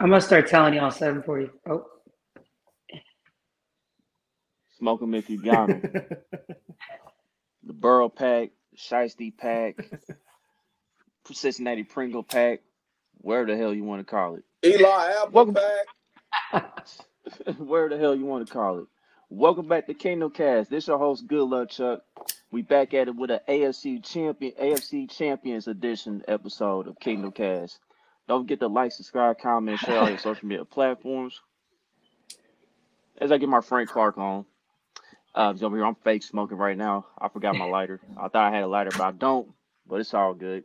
I'm gonna start telling y'all 740. Oh, Smoke 'em if you got 'em. the Burrow pack, Shiesty pack, Cincinnati Pringle pack, wherever the hell you want to call it. Eli Apple Welcome- pack. where the hell you want to call it. Welcome back to Kingdom Kast. This your host, Good Luck Chuck. We back at it with an AFC champion, AFC Champions Edition episode of Kingdom Kast. Don't forget to like, subscribe, comment, share all your social media platforms. As I get my Frank Clark on, uh, over here. I'm fake smoking right now. I forgot my lighter. I thought I had a lighter, but I don't. But it's all good.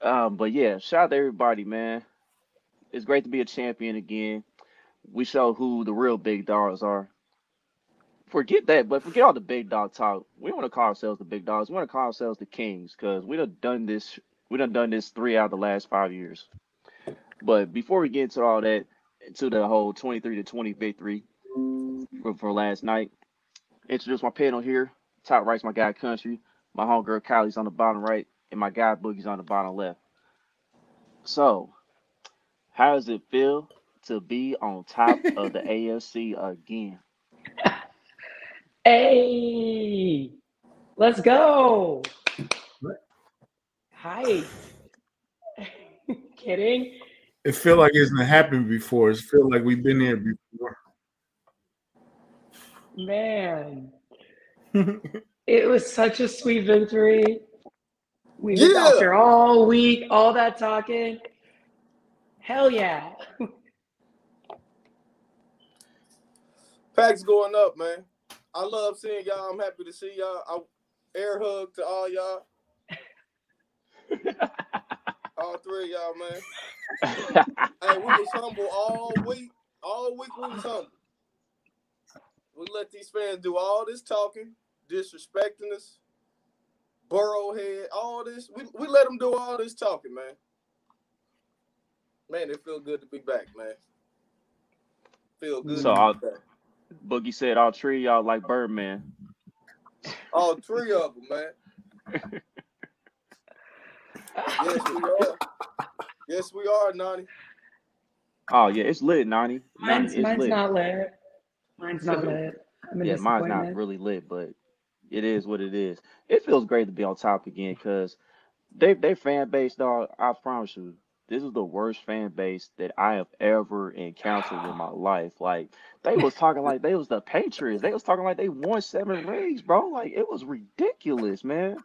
Um, but yeah, shout out to everybody, man. It's great to be a champion again we show who the real big dogs are. Forget that, but forget all the big dog talk. We want to call ourselves the big dogs. We want to call ourselves the kings because we done done this. We done done this three out of the last five years. But before we get into all that, into the whole twenty-three to twenty victory for, for last night, introduce my panel here. Top right's my guy Country. My homegirl Kylie's on the bottom right, and my guy Boogie's on the bottom left. So, how does it feel to be on top of the AFC again? hey, let's go. Hi. Kidding? It feel like it's not happened before. It feel like we've been here before. Man, it was such a sweet victory. We was Yeah. out there all week, all that talking. Hell yeah. Packs going up, man. I love seeing y'all. I'm happy to see y'all. I air hug to all y'all. All three of y'all, man. Hey, we was humble all week. All week we was humble. We let these fans do all this talking, disrespecting us, Burrowhead, all this. We, we let them do all this talking, man. Man, it feel good to be back, man. Feel good So to I'll- be back. Boogie said all three of y'all like Birdman. All three of them, man. Yes, we are. Yes, we are, Nani. Oh yeah, it's lit, Nani. Nani, Mine's, it's mine's lit. not lit. Mine's not lit. I'm yeah, mine's not really lit, but it is what it is. It feels great to be on top again because they they fan base, dog. I promise you, this is the worst fan base that I have ever encountered in my life. Like they was talking like they was the Patriots. They was talking like they won seven rings, bro. Like it was ridiculous, man.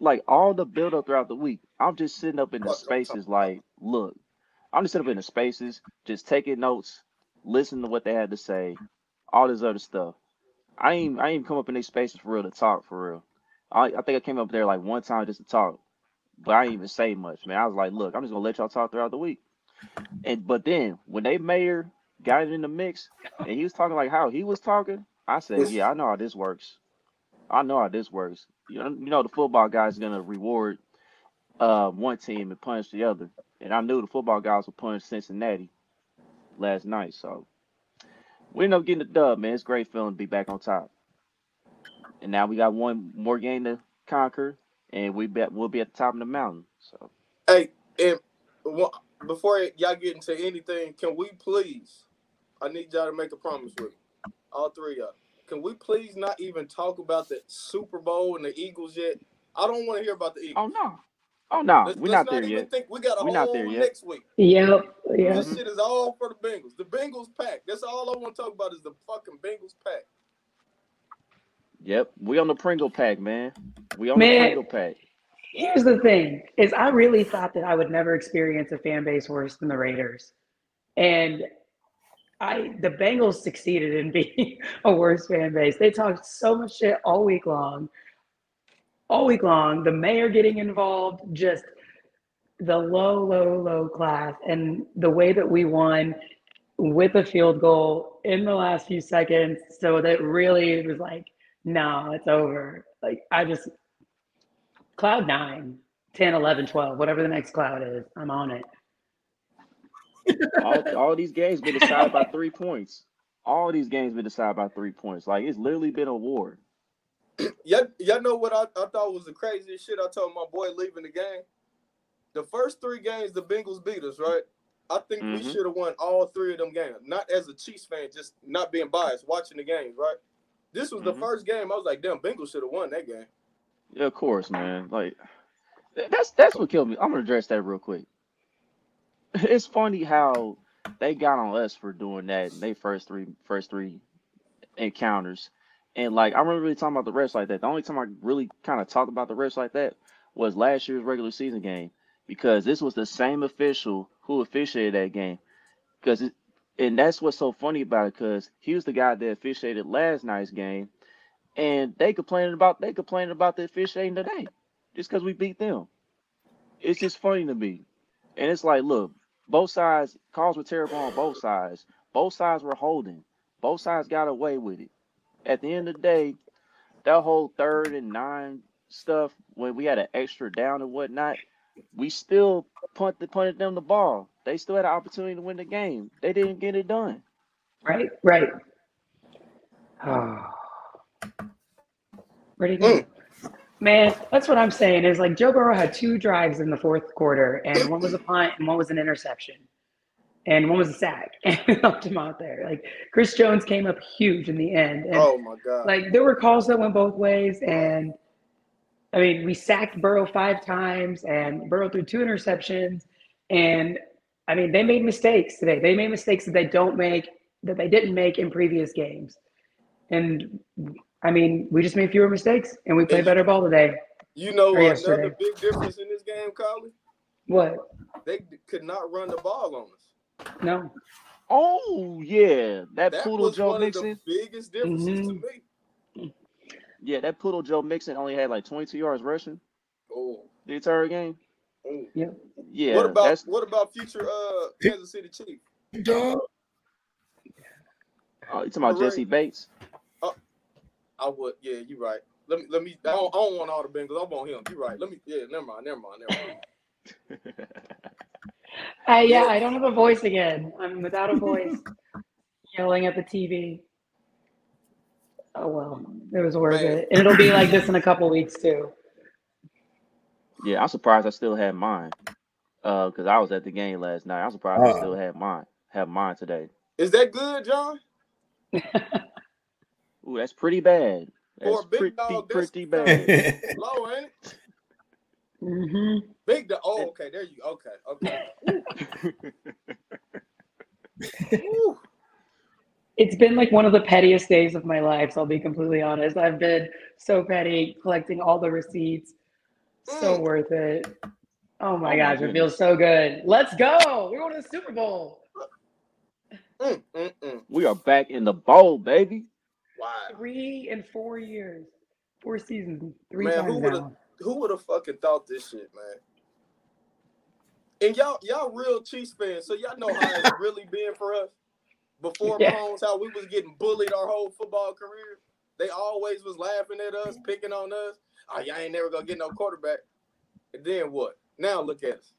Like all the build up throughout the week, I'm just sitting up in the What I'm talking spaces. Like, look, I'm just sitting up in the spaces, just taking notes, listening to what they had to say, all this other stuff. I ain't I ain't come up in these spaces for real to talk for real. I I think I came up there like one time just to talk, but I didn't even say much, man. I was like, look, I'm just gonna let y'all talk throughout the week. And but then when they mayor got it in the mix and he was talking like how he was talking, I said, yeah, I know how this works. I know how this works. You know, you know the football guy's gonna reward uh one team and punish the other. And I knew the football guys would punish Cincinnati last night, so we ended up getting the dub, man. It's a great feeling to be back on top. And now we got one more game to conquer, and we bet we'll be at the top of the mountain. So Hey, and one- before y'all get into anything, can we please? I need y'all to make a promise with me, all three of y'all. Can we please not even talk about the Super Bowl and the Eagles yet? I don't want to hear about the oh, Eagles. oh no, oh no, Let's- we're let's not there even yet. Think we got a We're whole not there yet. next week. Yep. Yep. This shit is all for the Bengals. The Bengals pack. That's all I want to talk about is the fucking Bengals pack. Yep, we on the Pringle pack, man. We on Man. the Pringle pack. Here's the thing: is I really thought that I would never experience a fan base worse than the Raiders, and I the Bengals succeeded in being a worse fan base. They talked so much shit all week long, all week long. The mayor getting involved, just the low, low, low class, and the way that we won with a field goal in the last few seconds. So that really was like, no, it's over. Like I just cloud nine, 10, 11, 12, whatever the next cloud is, I'm on it. all, all these games been decided by three points. All these games been decided by three points. Like it's literally been a war. Y'all, y'all know what I, I thought was the craziest shit I told my boy leaving the game? The first three games, the Bengals beat us, right? I think we Mhm. should have won all three of them games. Not as a Chiefs fan, just not being biased, watching the games, right? This was the Mhm. first game I was like, damn, Bengals should have won that game. Yeah, of course, man. Like that's that's what killed me. I'm gonna address that real quick. It's funny how they got on us for doing that in they first three first three encounters. And like I remember really talking about the refs like that. The only time I really kind of talked about the refs like that was last year's regular season game because this was the same official who officiated that game. Because it, and that's what's so funny about it because he was the guy that officiated last night's game, and they complaining about they complaining about the officiating today just because we beat them. It's just funny to me, and it's like, look, both sides calls were terrible on both sides. Both sides were holding. Both sides got away with it. At the end of the day, that whole third and nine stuff when we had an extra down and whatnot, we still punted punted them the ball. They still had an opportunity to win the game. They didn't get it done. Right, right. Oh. Ready to mm. go? Man, that's what I'm saying. Is like Joe Burrow had two drives in the fourth quarter, and one was a punt and one was an interception, and one was a sack, and we left him out there. Like Chris Jones came up huge in the end, and Oh my god. like there were calls that went both ways, and I mean we sacked Burrow five times, and Burrow threw two interceptions, and I mean they made mistakes today. They made mistakes that they don't make that they didn't make in previous games, and I mean we just made fewer mistakes, and we played better ball today. you know or another yesterday. big difference in this game, Collie? What? They could not run the ball on us. No. Oh yeah, that, That poodle was Joe one Mixon. of the biggest differences to Mhm. me. Yeah, that poodle Joe Mixon only had like 22 yards rushing Oh, the entire game. Oh. Yeah, what about that's what about future uh Kansas City Chief? Dog. oh, you talking about Right. Jessie Bates? I would. Yeah, you're right. Let me. Let me. I don't, I don't want all the Bengals. I want him. You're right. Let me. Yeah. Never mind. Never mind. Never mind. I, yeah, I don't have a voice again. I'm without a voice, yelling at the TV. Oh well, it was worth Man. it, and it'll be like this in a couple weeks too. Yeah, I'm surprised I still had mine. Uh, because I was at the game last night. I'm surprised I Uh. still had mine. Have mine today. Is that good, John? Ooh, that's pretty bad. For That's a big pretty dog, pretty bad. Low, ain't it? hmm Big. The, oh, okay. There you. Okay. Okay. It's been like one of the pettiest days of my life. So I'll be completely honest. I've been so petty, collecting all the receipts. So Mm. worth it. Oh my Oh my gosh, it feels so good. Let's go. We're going to the Super Bowl. Mm, mm, mm. we are back in the bowl, baby. Wow. Three and four years, four seasons, three Man, who times would've- now. Who would have fucking thought this shit, man? And y'all, y'all real Chiefs fans, so y'all know how it's really been for us. Before Yeah. Mahomes, how we was getting bullied our whole football career. They always was laughing at us, picking on us. Oh, y'all ain't never gonna get no quarterback. And then what? Now look at us.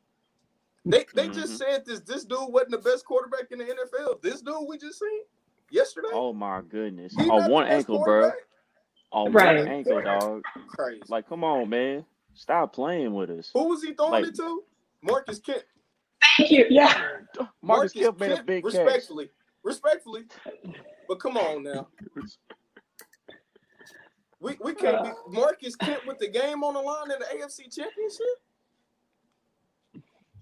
They they just mm-hmm. said this this dude wasn't the best quarterback in the NFL. This dude we just seen yesterday. Oh my goodness. he On not one the best ankle, bro. quarterback? Oh, on Right. one ankle, dog. Crazy. Like, come on, man. Stop playing with us. Who was he throwing like- it to? Marcus Kemp. Thank you. Yeah. Marcus Kemp made a Kent, big catch. respectfully, respectfully. But come on now, we we can't be Marcus Kemp with the game on the line in the AFC Championship.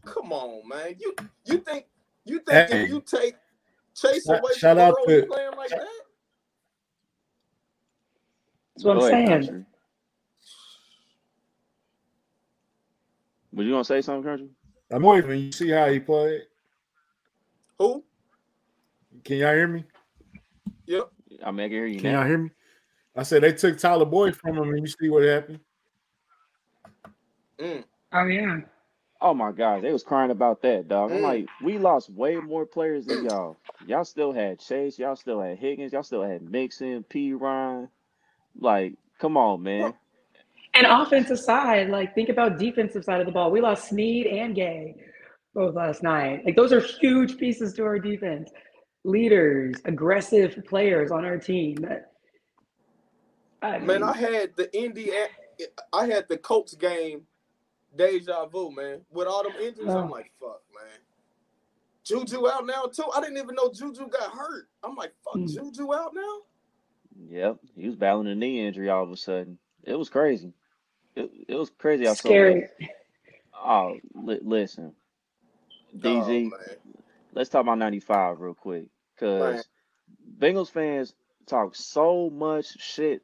Come on, man. You you think you think Hey. if you take Chase Shout- away shout from out Burrow, he to- playing like that? That's what I'm ahead, saying. Country. Was you gonna say something, Country? I'm waiting. You see how he played? Who? Can y'all hear me? Yep. I mean, I can hear you Can now. y'all hear me? I said they took Tyler Boyd from him, and you see what happened. Mm. Oh yeah. Oh my gosh, they was crying about that, dog. I'm Mm. like, we lost way more players than y'all. Y'all still had Chase, y'all still had Higgins, y'all still had Mixon, P. Ryan. Like, come on, man. And offensive side, like think about defensive side of the ball. We lost Sneed and Gay both last night. Like those are huge pieces to our defense. Leaders, aggressive players on our team. That- I Man, I had the Indiana, I had the Colts game deja vu, man. With all them injuries, I'm Oh. like, fuck, man. Juju out now too. I didn't even know Juju got hurt. I'm like, fuck, Mm. Juju out now. Yep, he was battling a knee injury all of a sudden. It was crazy. It, it was crazy. I saw Scary. that. Oh, li- listen, Oh, DZ. man. let's talk about '95 real quick, because Bengals fans talk so much shit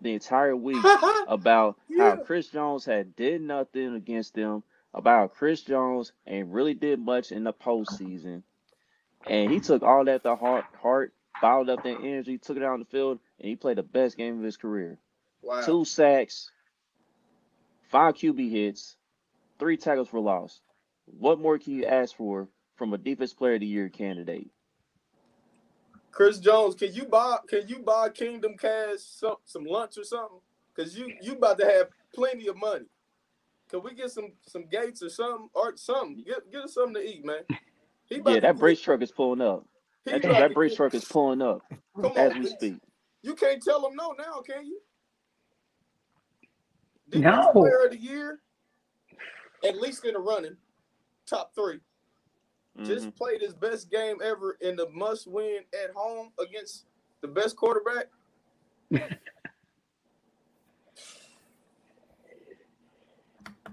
the entire week about Yeah. how Chris Jones had did nothing against them, about Chris Jones ain't really did much in the postseason, and he took all that to heart, heart, bottled up that energy, took it out on the field, and he played the best game of his career. wow. Two sacks, five QB hits, three tackles for loss. What more can you ask for from a defense player of the year candidate? Chris Jones, can you buy can you buy Kingdom Kast some some lunch or something? Cause you you about to have plenty of money. Can we get some some gates or something or something? Get get us something to eat, man. He Yeah, that get- brace truck is pulling up. That, about that brace truck is pulling up Come as on, we Vince. speak. You can't tell him no now, can you? No. Player of the year, at least in the running, top three. Just Mhm. played his best game ever in the must win at home against the best quarterback.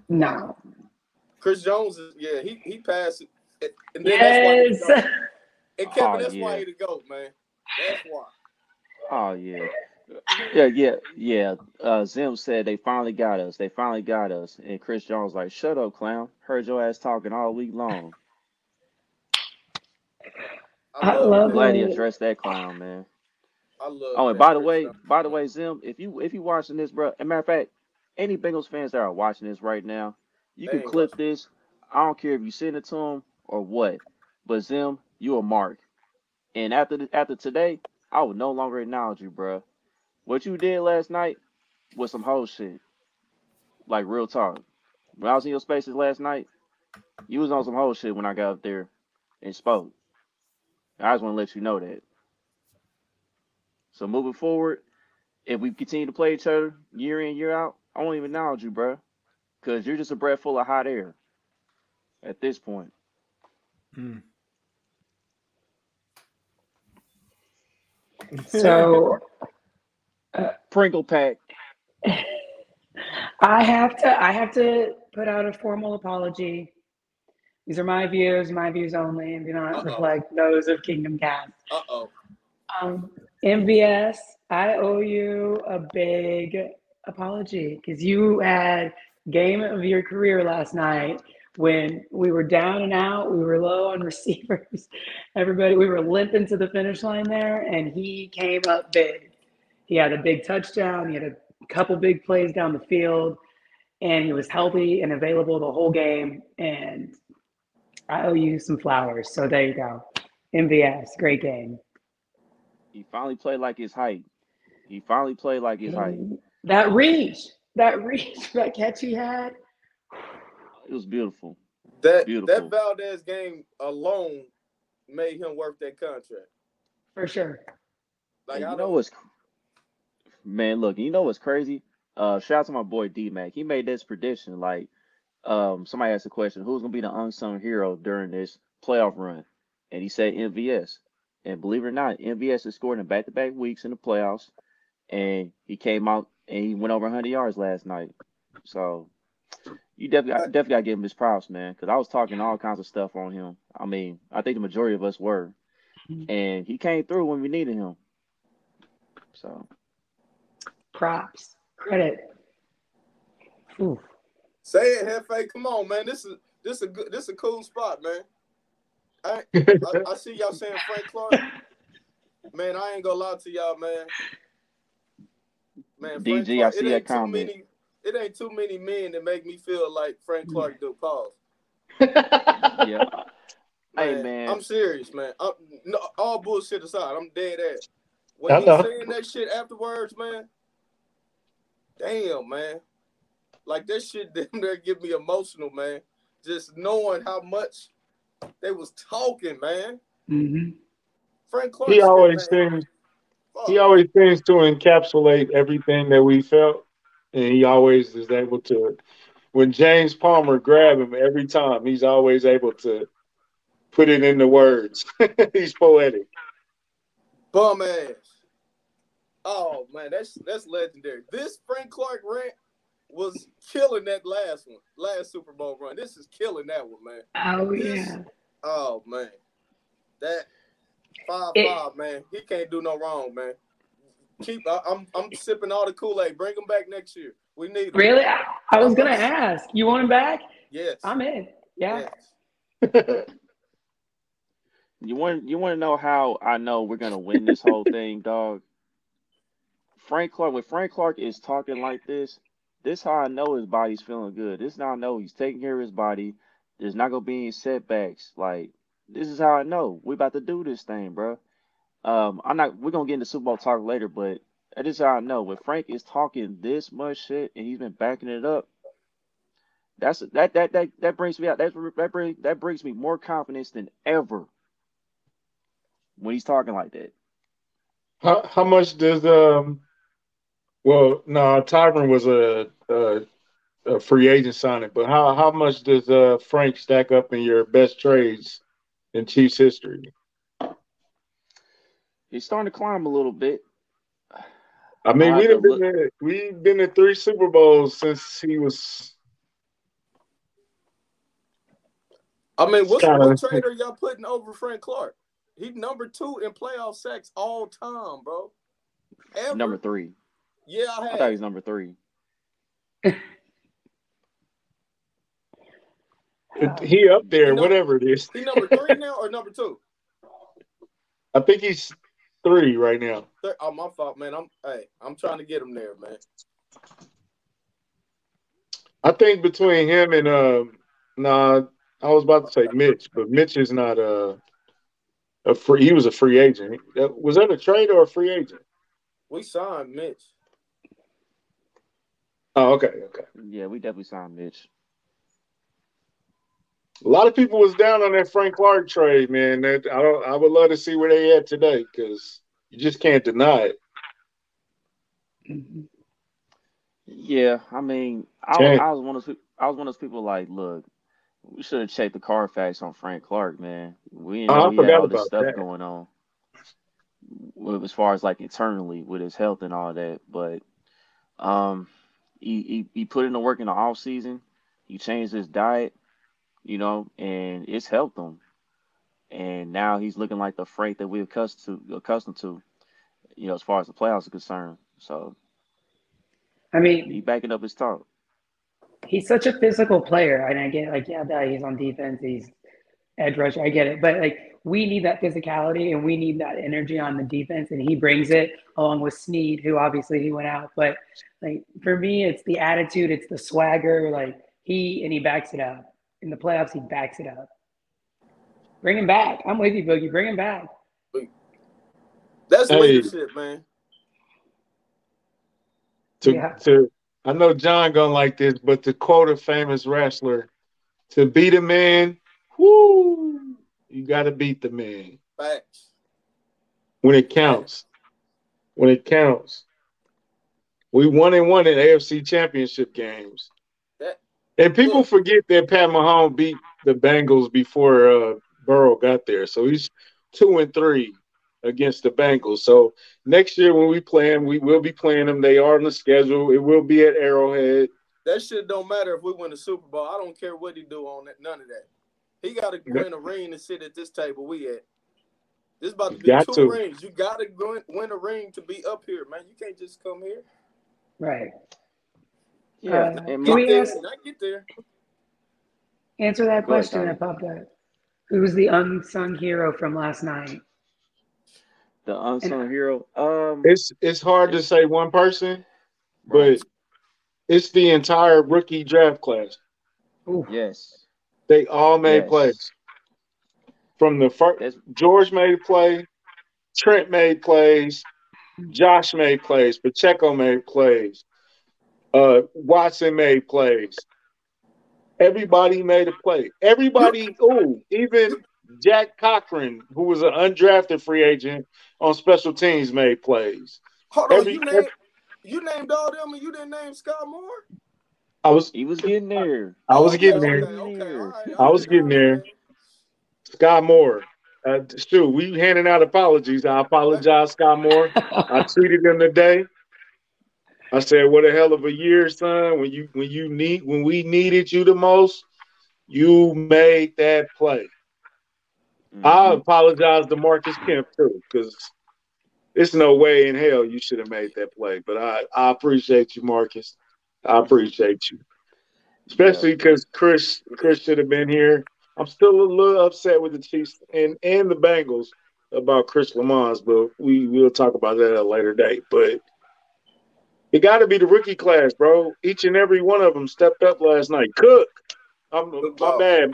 No. Chris Jones is yeah, he he passed it. And then that's why he Yes. the GOAT. And Kevin, Oh, that's why he the GOAT, man. That's why. Oh yeah. Yeah, yeah, yeah. Uh, Zim said they finally got us. They finally got us. And Chris Jones like, shut up, clown. Heard your ass talking all week long. I love love that. Glad he addressed that clown, man. I love Oh, and that by the way, Jones. by the way, Zim, if you if you watching this, bro, as a matter of fact, any Bengals fans that are watching this right now, you They can clip watching. this. I don't care if you send it to them or what, but Zim, you a mark. And after the, after today, I will no longer acknowledge you, bro. What you did last night was some whole shit, like real talk. When I was in your spaces last night, you was on some whole shit when I got up there and spoke. I just want to let you know that. So moving forward, if we continue to play each other year in, year out, I won't even acknowledge you, bro. Because you're just a breath full of hot air at this point. Mm. So Pringle pack. I have to I have to put out a formal apology. These are my views, my views only, and do not Uh-oh. reflect those of Kingdom Kast. Uh oh. Um, MVS, I owe you a big apology because you had game of your career last night when we were down and out, we were low on receivers. Everybody, we were limping to the finish line there, and he came up big. He had a big touchdown. He had a couple big plays down the field, and he was healthy and available the whole game. And I owe you some flowers. So there you go. MVS, great game. He finally played like his height. He finally played like his height. That reach, that reach, that catch he had. It was beautiful. That Beautiful. that Valdes game alone made him worth that contract. For sure. Like And I you know what's man, look, you know what's crazy? Uh shout out to my boy D Mac. He made this prediction. Like, um, somebody asked a question, who's gonna be the unsung hero during this playoff run? And he said MVS. And believe it or not, MVS has scored in back to back weeks in the playoffs. And he came out and he went over 100 yards last night. So you definitely, I definitely gotta give him his props, man. Because I was talking all kinds of stuff on him. I mean, I think the majority of us were, and he came through when we needed him. So Props, credit. Ooh. Say it, Hefe. Come on, man. This is this is a good this is a cool spot, man. I, I I see y'all saying Frank Clark. Man, I ain't gonna lie to y'all, man. Man, Frank DG, I see it that ain't too comment. many. It ain't too many men that make me feel like Frank Clark do. Pause. yeah, Hey, man. I'm serious, man. I'm, no, all bullshit aside, I'm dead ass. When I he's know. saying that shit afterwards, man, damn, man. Like that shit damn near get me emotional, man. Just knowing how much they was talking, man. hmm Frank Clark. He always man, seems fuck. he always seems to encapsulate everything that we felt, and he always is able to. When James Palmer grab him every time, he's always able to put it into words. He's poetic. Bum ass. Oh man, that's that's legendary. This Frank Clark rant was killing that last one, last Super Bowl run. This is killing that one, man. Oh This- yeah. Oh man, that five It- five man, he can't do no wrong, man. Keep, I, I'm I'm sipping all the Kool Aid. Bring him back next year. We need him. Really? I, I was gonna ask. You want him back? Yes. I'm in. Yeah. Yes. You want you want to know how I know we're gonna win this whole thing, dog? Frank Clark, when Frank Clark is talking like this, this how I know his body's feeling good. This is how I know he's taking care of his body. There's not gonna be any setbacks. Like this is how I know we about to do this thing, bro. Um, I'm not. We're gonna get into Super Bowl talk later, but that is how I know when Frank is talking this much shit and he's been backing it up. That's that that that that brings me out. That that brings that brings me more confidence than ever when he's talking like that. How how much does um? Well, no, Tyrann was a, a a free agent signing, but how how much does uh Frank stack up in your best trades in Chiefs history? He's starting to climb a little bit. I mean, we've have to been in, we've been in three Super Bowls since he was. I mean, what's Kinda. what trade are y'all putting over Frank Clark? He's number two in playoff sacks all time, bro. Ever. Number three. Yeah, I I had. thought he was number three. He up there, You know- whatever it is. He number three now or number two? I think he's three right now. Thir- Oh, my fault, man. I'm hey, I'm trying to get him there, man. I think between him and um, nah, I was about to say Mitch, but Mitch is not a a free. He was a free agent. Was that a trade or a free agent? We signed Mitch. Oh, okay, okay. Yeah, we definitely signed Mitch. A lot of people was down on that Frank Clark trade, man. That I don't. I would love to see where they at today because you just can't deny it. Mhm. Yeah, I mean, I, I was one of those, I was one of those people like, look, we should have checked the Carfax on Frank Clark, man. We didn't Oh, know I he had forgot all this stuff that. going on, as far as like internally with his health and all that. But um, he he, he put in the work in the off season. He changed his diet, you know, and it's helped him. And now he's looking like the freight that we're accustomed to, accustomed to, you know, as far as the playoffs are concerned. So I mean, he backing up his talk. he's such a physical player, and I get like, yeah, that he's on defense, he's edge rusher, I get it, but like we need that physicality and we need that energy on the defense, and he brings it along with Sneed, who obviously he went out, but like for me, it's the attitude, it's the swagger, like he and he backs it up in the playoffs, he backs it up. Bring him back. I'm with you, Boogie. Bring him back. That's Hey. leadership, man. To, Yeah. to I know John gonna like this, but to quote a famous wrestler, to beat a man, whoo, you got to beat the man Facts. when it counts. When it counts. We won and won in AFC Championship games. That- And people Look. forget that Pat Mahomes beat the Bengals before uh, Burrow got there. So he's two and three against the Bengals. So next year when we play them, we will be playing them. They are on the schedule. It will be at Arrowhead. That shit don't matter if we win the Super Bowl. I don't care what he do on that. None of that. He got to win a ring to sit at this table we at. This about to be Got two to. rings. You got to win, win a ring to be up here, man. You can't just come here. Right. Yeah, Uh, and can we Get ask- there, I get there. Answer that Go ahead, question Tommy. that popped up. Who's the unsung hero from last night? the unsung hero. Um, It's it's hard to say one person, but it's the entire rookie draft class. Ooh, yes, They all made Yes. plays. From the first, that's George made a play, Trent made plays, Josh made plays, Pacheco made plays, uh, Watson made plays. Everybody made a play. Everybody, oh, even Jack Cochrane, who was an undrafted free agent on special teams, made plays. Hold on, Every- you named you named all them and you didn't name Sky Moore. I was he was getting there. I was Oh, getting there. Okay, okay, all right, I was getting there. man. Sky Moore. Uh, shoot, we handing out apologies. I apologize, Sky Moore. I tweeted him today. I said, "What a hell of a year, son! When you when you need when we needed you the most, you made that play." Mhm. I apologize to Marcus Kemp too, because it's no way in hell you should have made that play. But I, I appreciate you, Marcus. I appreciate you, especially because Chris Chris should have been here. I'm still a little upset with the Chiefs and and the Bengals about Chris Lammons, but we we'll talk about that at a later date. But it got to be the rookie class, bro. Each and every one of them stepped up last night. Cook, I'm my ball. bad.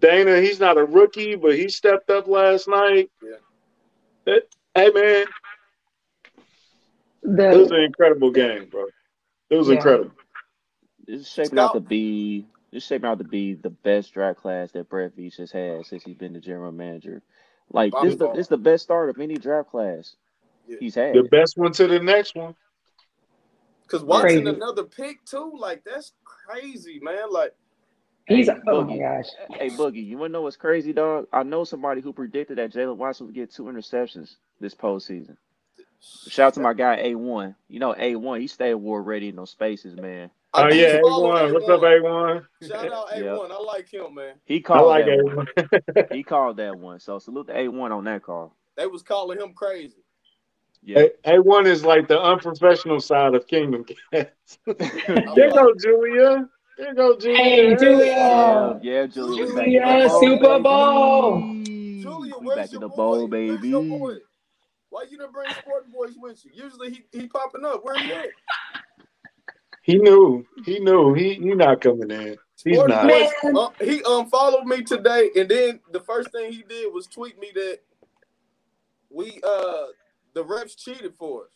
Danna, he's not a rookie, but he stepped up last night. Yeah. Hey man, it was an incredible game, bro. It was Yeah. incredible. This is shaping out to Scout. be this shaping out to be the best draft class that Brett Veach has had since he's been the general manager. Like Bobby this, the, Ball. this the best start of any draft class Yeah. he's had. The best one to the next one. Because watching Crazy. another pick too, like that's crazy, man. Like he's Hey, oh my gosh. Hey Boogie, you wanna know what's crazy, dog? I know somebody who predicted that Jaylen Watson would get two interceptions this postseason. Shout out to my guy A1. You know A1, he stay war ready in those spaces, man. Oh do yeah, follow A1. What's up, A1. A1? Shout out A1. Yeah. I like him, man. He I called like that one. A1. He called that one. So salute to A1 on that call. They was calling him crazy. Yeah. A- A1 is like the unprofessional side of Kingdom Kast. there go Julia. There go Julia. Hey, Julia. Yeah, yeah, Julia. we back Julia, bowl, Super baby. Bowl. Julia, we where's back in your the boy? bowl, Where's baby. Your boy? Why you didn't bring Sporting Boys with you? Usually he, he popping up. Where he at? He knew. He knew. He he not coming in. He's Sporting not. Boys, Man. uh, he unfollowed me today, and then the first thing he did was tweet me that we uh the refs cheated for us.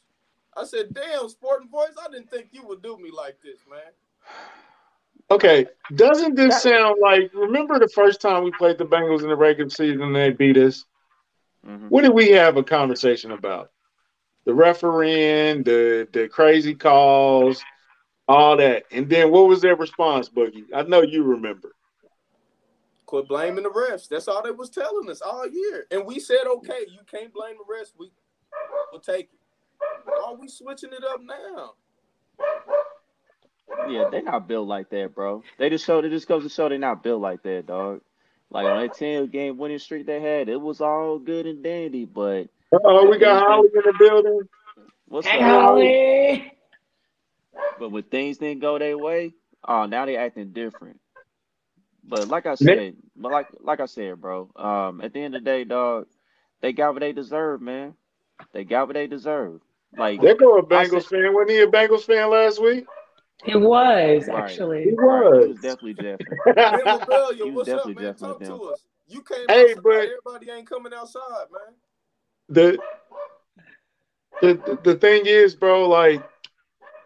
I said, "Damn, Sporting Boys, I didn't think you would do me like this, man." Okay, doesn't this sound like? Remember the first time we played the Bengals in the regular season and they beat us? Mhm. What did we have a conversation about? The refereeing, the the crazy calls, all that, and then what was their response, Boogie? I know you remember. Quit blaming the refs. That's all they was telling us all year, and we said, "Okay, you can't blame the refs. We will take it." Why are we switching it up now? Yeah, they're not built like that, bro. They just show. It just goes to show they're not built like that, dog. Like on that ten game winning streak they had, it was all good and dandy. But Oh, we got Holly in the building. what's Hey, up? Holly. But when things didn't go their way, oh, now they acting different. But like I said, but like like I said, bro. Um, at the end of the day, dog, they got what they deserve, man. They got what they deserve. Like they go a I Bengals said- fan. Wasn't he a Bengals fan last week? It was Right. actually. He right, he was was. definitely Jeffrey. Hey, Rebellion, was what's up, man? Jeff Talk with to them. us. You came Hey, outside. but- Everybody ain't coming outside, man. the the the thing is, bro, like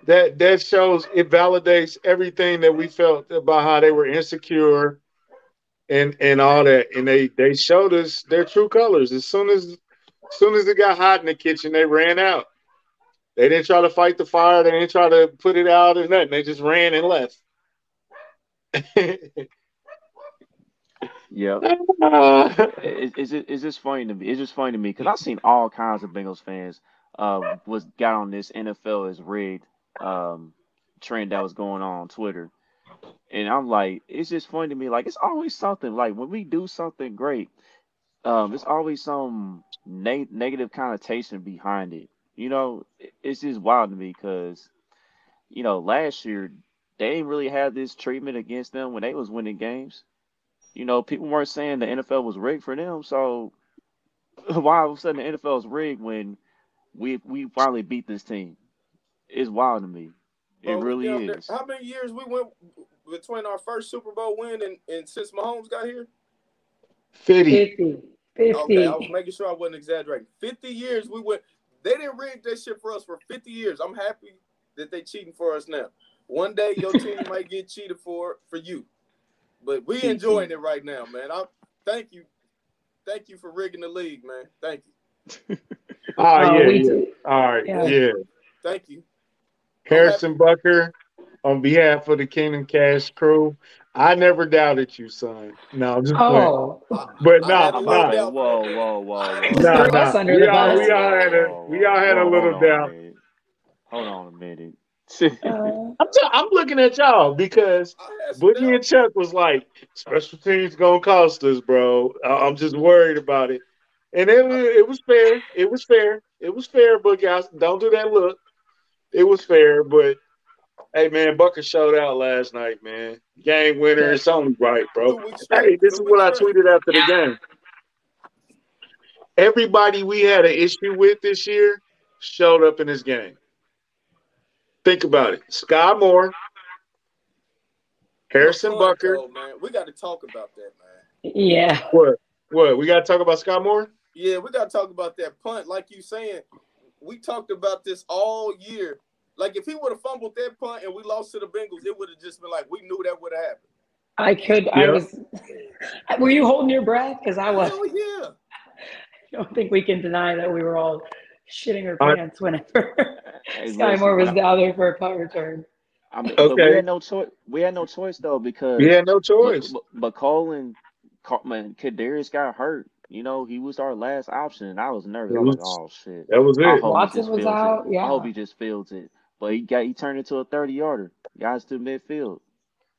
that that shows it validates everything that we felt about how they were insecure and and all that. And they they showed us their true colors. As soon as as soon as it got hot in the kitchen, they ran out. They didn't try to fight the fire, they didn't try to put it out or nothing. They just ran and left. Yeah. Uh, It, it's just, it's just funny to me. It's just funny to me because I've seen all kinds of Bengals fans uh, was got on this NFL is rigged um, trend that was going on on Twitter, and I'm like, it's just funny to me. Like it's always something. Like when we do something great, um, there's always some ne- negative connotation behind it. You know, it's just wild to me because, you know, last year they didn't really have this treatment against them when they was winning games you know, people weren't saying the NFL was rigged for them. So why all of a sudden the NFL is rigged when we we finally beat this team? It's wild to me. It Bro, really damn near- is. How many years we went between our first Super Bowl win and, and since Mahomes got here? 50. 50. 50. Okay, I was making sure I wasn't exaggerating. 50 years we went. They didn't rig that shit for us for 50 years. I'm happy that they cheating for us now. One day your team might get cheated for for you, but we enjoying it right now, man. I thank you, thank you for rigging the league, man. Thank you, Oh, Oh, yeah, yeah. All ah, right. Yeah. yeah. thank you. Harrison Butker, on behalf of the Kingdom Kast crew, I never doubted you, son. No, I'm just playing. Oh, But no, nah, had a Whoa, little nah, doubt. whoa, whoa, whoa, whoa. nah, nah. We all, we all had a, we all had a little hold doubt. minute. Hold on a minute. uh, I'm, t- I'm looking at y'all because I Boogie and Chuck was like, special teams gonna cost us, bro. I- I'm just worried about it. And it, it was fair. It was fair. It was fair, Boogie. I, don't do that look. It was fair, but hey, man, Butker showed out last night, man. Game winner. It's only right, bro. Two weeks straight. Hey, this is what I tweeted after the game. Everybody we had an issue with this year showed up in this game. Think about it. Sky Moore, Harrison Punt, Butker. though, man. We got to talk about that, man. yeah. What? What? We got to talk about Sky Moore? Yeah, we got to talk about that punt. Like you saying, we talked about this all year. Like if he would have fumbled that punt and we lost to the Bengals, it would have just been like we knew that would have happened. I could. I was. Were you holding your breath? Because I was. Hell yeah. I don't think we can deny that we were all shitting our I- pants whenever Hey, Sky Moore was down there for a punt return. I mean, Okay. we had no choice. We had no choice though because We had no choice. But, but Colin, Car- man, Kadarius got hurt. You know, he was our last option, and I was nervous. It I was like, "Oh shit!" That was it. hope he Watson just was out, it. yeah. I hope he just fields it. But he got he turned into a thirty yarder. Guys to midfield.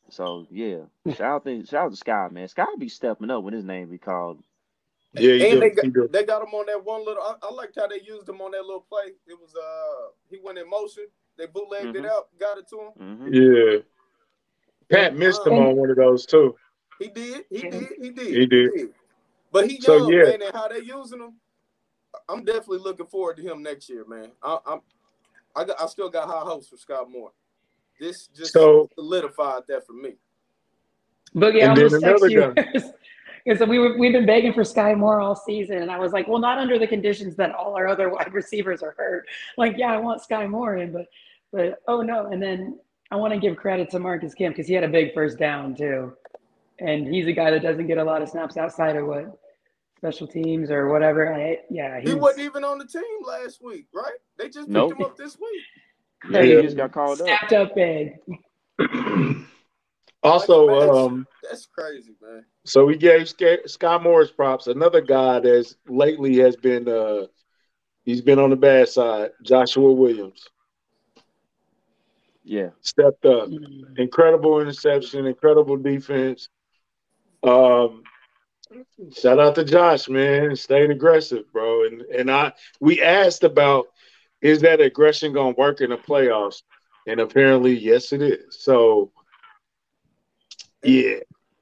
So yeah, shout out to shout out to Sky man. Sky be stepping up when his name be called. Yeah, he and they got, He they got him on that one little. I, I liked how they used him on that little play. It was uh he went in motion. They bootlegged it Mhm. out, got it to him. hmm Yeah. Pat missed him on one of those too. He did. He did. He did. He did. But he young, So, yeah. man, and how they using him. I'm definitely looking forward to him next year, man. I, I'm, I got, I still got high hopes for Sky Moore. This just So- solidified that for me. Boogie, And I then almost text another you. Because we were, we've been begging for Sky Moore all season, and I was like, well, not under the conditions that all our other wide receivers are hurt. Like, yeah, I want Sky Moore in, but but oh no. And then I want to give credit to Marcus Kemp because he had a big first down too, and he's a guy that doesn't get a lot of snaps outside of what special teams or whatever. I, yeah, He he's, wasn't even on the team last week, right? They just picked Nope. him up this week. Yeah, Yeah. he just got called up. stepped up big. Also, Like, man, um, That's crazy, man. so we gave Sky, Sky Morris props. Another guy that's lately has been uh he's been on the bad side. Joshua Williams Yeah, stepped up. Mm. Incredible interception, incredible defense. Um shout out to Josh, man. Staying aggressive, bro. And and I we asked about is that aggression gonna work in the playoffs? And apparently, yes, it is. So yeah.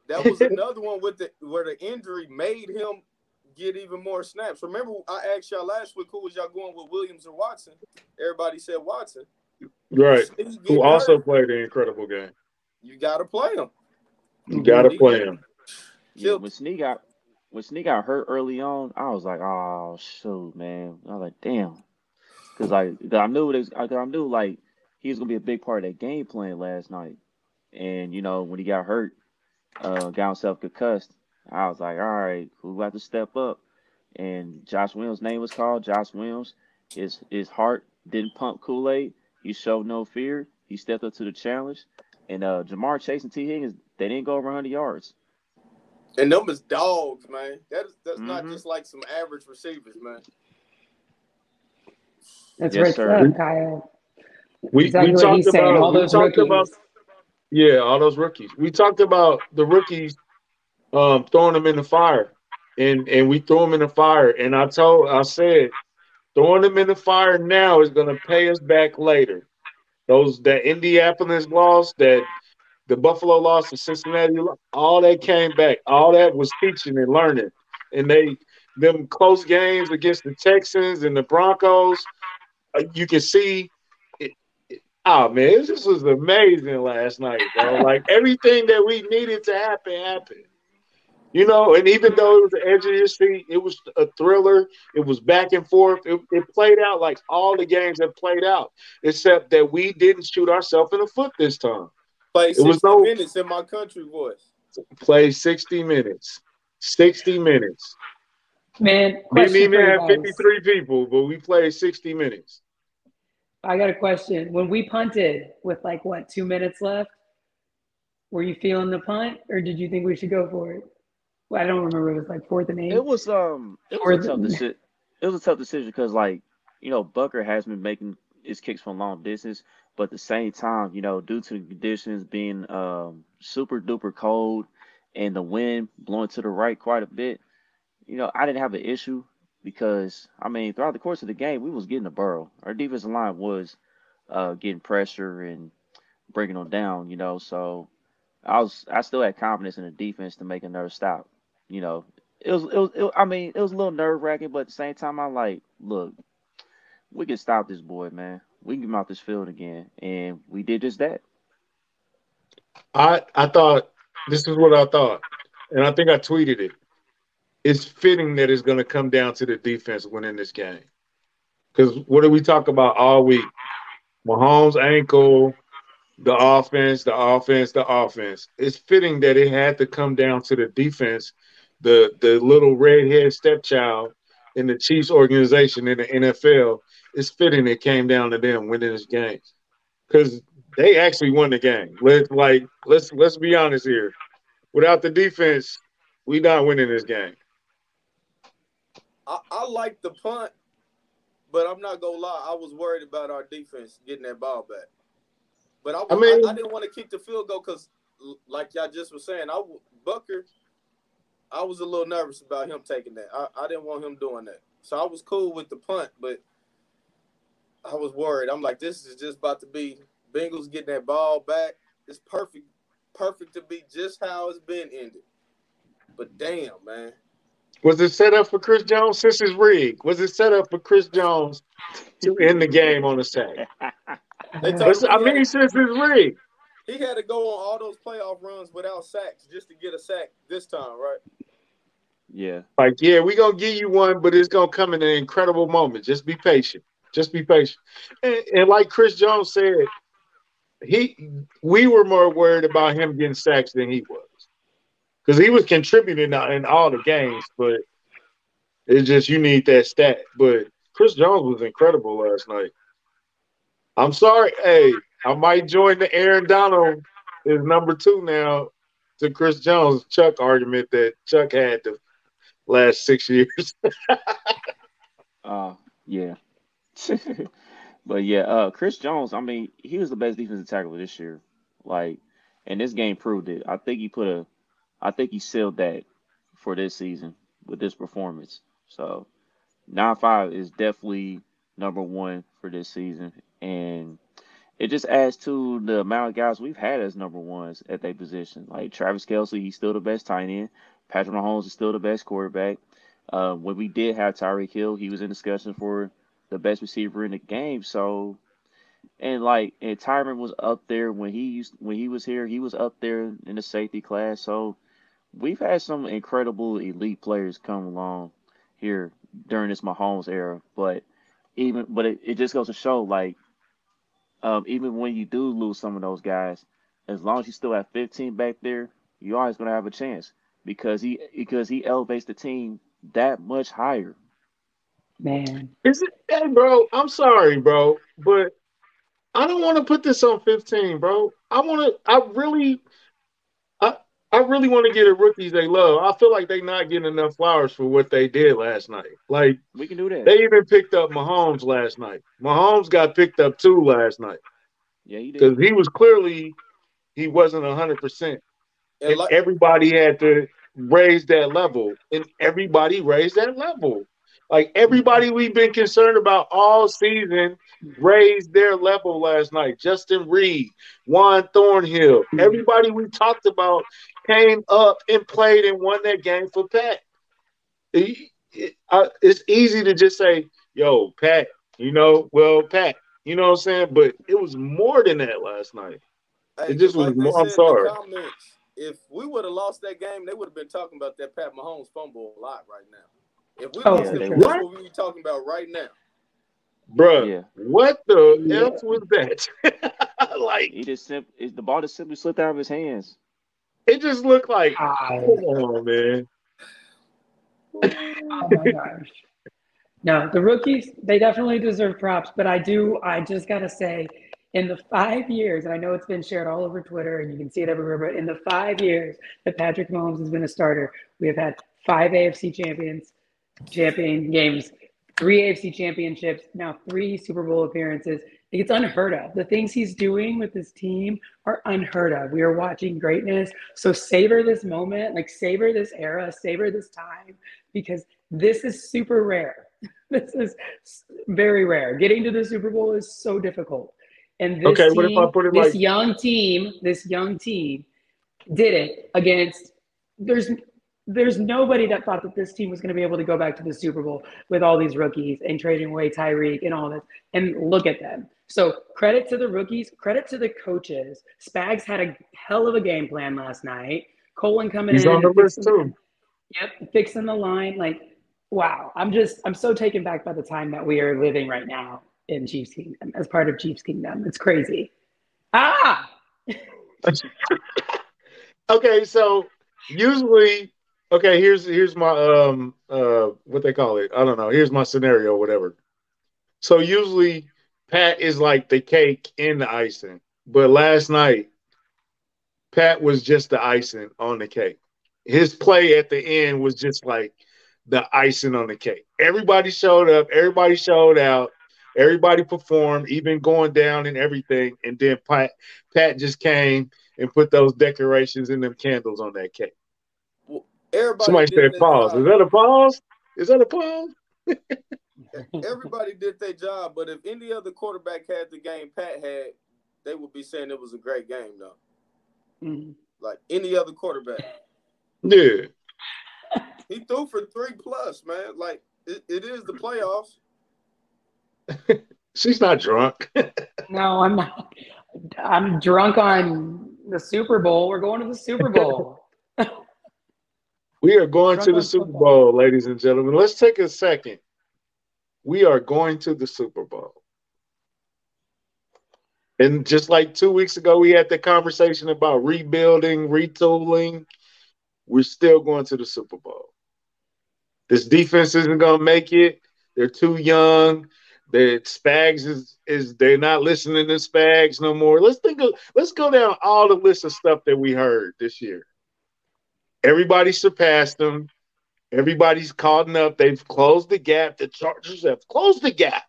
That was another one with the where the injury made him get even more snaps. Remember, I asked y'all last week who was y'all going with Williams or Watson? Everybody said Watson. Right. Who getting also hurt, played an incredible game. you got to play him. You gotta play him. yeah. Killed When Sneed got when Sneed got hurt early on, I was like, "Oh shoot, man!" I was like, "Damn," because like 'cause I knew was, I, I knew like he was gonna be a big part of that game plan last night, and you know when he got hurt, uh, got himself concussed. I was like, "All right, who got to step up?" And Josh Williams' name was called. Josh Williams, his his heart didn't pump Kool Aid. He showed no fear. He stepped up to the challenge. And uh, Ja'Marr Chase and Tee Higgins, they didn't go over 100 yards. And them is dogs, man. That is that's not Mhm. just like some average receivers, man. That's Yes, right, sir. Kyle. We Exactly we talked about All those talked rookies. about yeah, all those rookies. We talked about the rookies um throwing them in the fire. And and we threw them in the fire. And I told I said throwing them in the fire now is gonna pay us back later. Those that Indianapolis lost, that the Buffalo lost, the Cincinnati, lo- all that came back. All that was teaching and learning. And they them close games against the Texans and the Broncos, uh, you can see it, it- oh man, this was amazing last night, bro. Like everything that we needed to happen happened. You know, and even though it was the edge of your seat, it was a thriller. It was back and forth. It, it played out like all the games have played out, except that we didn't shoot ourselves in the foot this time. Play It was 60 no- minutes in my country voice. Play 60 minutes. 60 minutes. Man, we Didn't even have 53 people, but we played 60 minutes. I got a question. When we punted with like what two minutes left, Were you feeling the punt, or did you think we should go for it? Well, I don't remember. It was like fourth and eight. It was um, it Or was a tough the- decision. It was a tough decision because like you know Butker has been making his kicks from long distance, but at the same time, you know, due to the conditions being um super duper cold and the wind blowing to the right quite a bit, you know, I didn't have an issue because I mean throughout the course of the game we was getting the burrow. Our defensive line was uh getting pressure and breaking them down, you know, so I was I still had confidence in the defense to make another stop. You know, it was it was it, I mean it was a little nerve wracking, but at the same time I'm like, look, we can stop this boy, man. We can out this field again, and we did just that. I I thought this is what I thought, and I think I tweeted it. It's fitting that it's going to come down to the defense winning this game, because what did we talk about all week? Mahomes' ankle, the offense, the offense, the offense. It's fitting that it had to come down to the defense, the the little redhead stepchild in the Chiefs organization in the NFL. It's fitting it came down to them winning this game, because they actually won the game. Let like let's let's be honest here. Without the defense, we not winning this game. I, I like the punt, but I'm not gonna lie. I was worried about our defense getting that ball back. But I, I mean- I, I didn't want to kick the field goal because, like y'all just was saying, I Butker, I was a little nervous about him taking that. I, I didn't want him doing that, so I was cool with the punt, but I was worried. I'm like, this is just about to be Bengals getting that ball back. It's perfect, perfect to be just how it's been ended. But damn, man. Was it set up for Chris Jones? Since it's rigged, was it set up for Chris Jones to end the game on a sack? They told I he had mean, since it's rigged, He had to go on all those playoff runs without sacks just to get a sack this time, right? Yeah, like yeah, we're gonna give you one, but it's gonna come in an incredible moment. Just be patient. Just be patient. And, and like Chris Jones said, he we were more worried about him getting sacks than he was. Because he was contributing in all the games, but it's just you need that stat. But Chris Jones was incredible last night. I'm sorry. Hey, I might join the Aaron Donald is number two now to Chris Jones Chuck argument that Chuck had the last six years. uh, yeah. but yeah, uh, Chris Jones. I mean, he was the best defensive tackle this year. Like, and this game proved it. I think he put a, I think he sealed that for this season with this performance. So, nine five is definitely number one for this season, and it just adds to the amount of guys we've had as number ones at their position. Like Travis Kelce, he's still the best tight end. Patrick Mahomes is still the best quarterback. Uh, when we did have Tyreek Hill, he was in discussion for the best receiver in the game. So, and like, and Tyrann was up there when he used when he was here. He was up there in the safety class. So, we've had some incredible elite players come along here during this Mahomes era. But even, but it, it just goes to show, like, um, even when you do lose some of those guys, as long as you still have 15 back there, you're always gonna have a chance because he because he elevates the team that much higher. Man, Is it? Hey, bro, I'm sorry, bro, but I don't want to put this on 15, bro. I want to. I really, I I really want to get the rookies they love. I feel like they not getting enough flowers for what they did last night. Like We can do that. they even picked up Mahomes last night. Mahomes got picked up too last night yeah, he did. because he was clearly he wasn't 100. percent And and like, everybody had to raise that level, and everybody raised that level. Like everybody we've been concerned about all season raised their level last night. Justin Reid, Juan Thornhill, mm-hmm. everybody we talked about came up and played and won that game for Pat. It- it- it's easy to just say, "Yo, Pat," you know. Well, Pat, you know what I'm saying, but it was more than that last night. hey, it just was like they more- I'm said in the sorry. comments, if we would have lost that game, they would have been talking about that Pat Mahomes fumble a lot right now. If we Oh, lost for it, sure. what we be talking about right now. Bruh, Yeah. what the Yeah. F was that? like, He just sim- it- the ball just simply slipped out of his hands. it just looked like, God. come on, man. Oh my gosh. No, the rookies, they definitely deserve props, but I do, I just gotta say, In the five years, and I know it's been shared all over Twitter and you can see it everywhere, but in the five years that Patrick Mahomes has been a starter, we have had five AFC champions, champion games, three AFC championships, now three Super Bowl appearances. It's unheard of. The things he's doing with his team are unheard of. We are watching greatness. So savor this moment, like savor this era, savor this time, because this is super rare. This is very rare. Getting to the Super Bowl is so difficult. And this, Okay, team, what if I put it this like- young team, this young team did it against there's there's nobody that thought that this team was going to be able to go back to the Super Bowl with all these rookies and trading away Tyreek and all this. And look at them. So credit to the rookies, credit to the coaches. Spags had a hell of a game plan last night. Colin coming He's in. on the and list fixing- too. Yep, fixing the line. Like, wow. I'm just I'm so taken back by the time that we are living right now in Chiefs Kingdom as part of Chiefs Kingdom. It's crazy. Ah, Okay, so usually, okay, here's here's my um uh what they call it. I don't know. Here's my scenario, whatever. So usually Pat is like the cake in the icing, but last night Pat was just the icing on the cake. His play at the end was just like the icing on the cake. Everybody showed up, everybody showed out, everybody performed, even going down and everything, and then Pat Pat just came and put those decorations and them candles on that cake. Everybody Somebody did said pause. Is that a pause? Is that a pause? Everybody did their job, but if any other quarterback had the game Pat had, they would be saying it was a great game, though. Mhm. Like any other quarterback, Yeah. he threw for three plus, man. Like it, it is the playoffs. She's not drunk. no, I'm not. I'm drunk on the Super Bowl. We're going to the Super Bowl. We are going to the Super. Bowl, ladies and gentlemen. Let's take a second. We are going to the Super Bowl. And just like two weeks ago, we had the conversation about rebuilding, retooling. We're still going to the Super Bowl. This defense isn't going to make it. They're too young. The Spags is is they're not listening to Spags no more. Let's think of let's go down all the list of stuff that we heard this year. Everybody surpassed them. Everybody's caught up. They've closed the gap. The Chargers have closed the gap.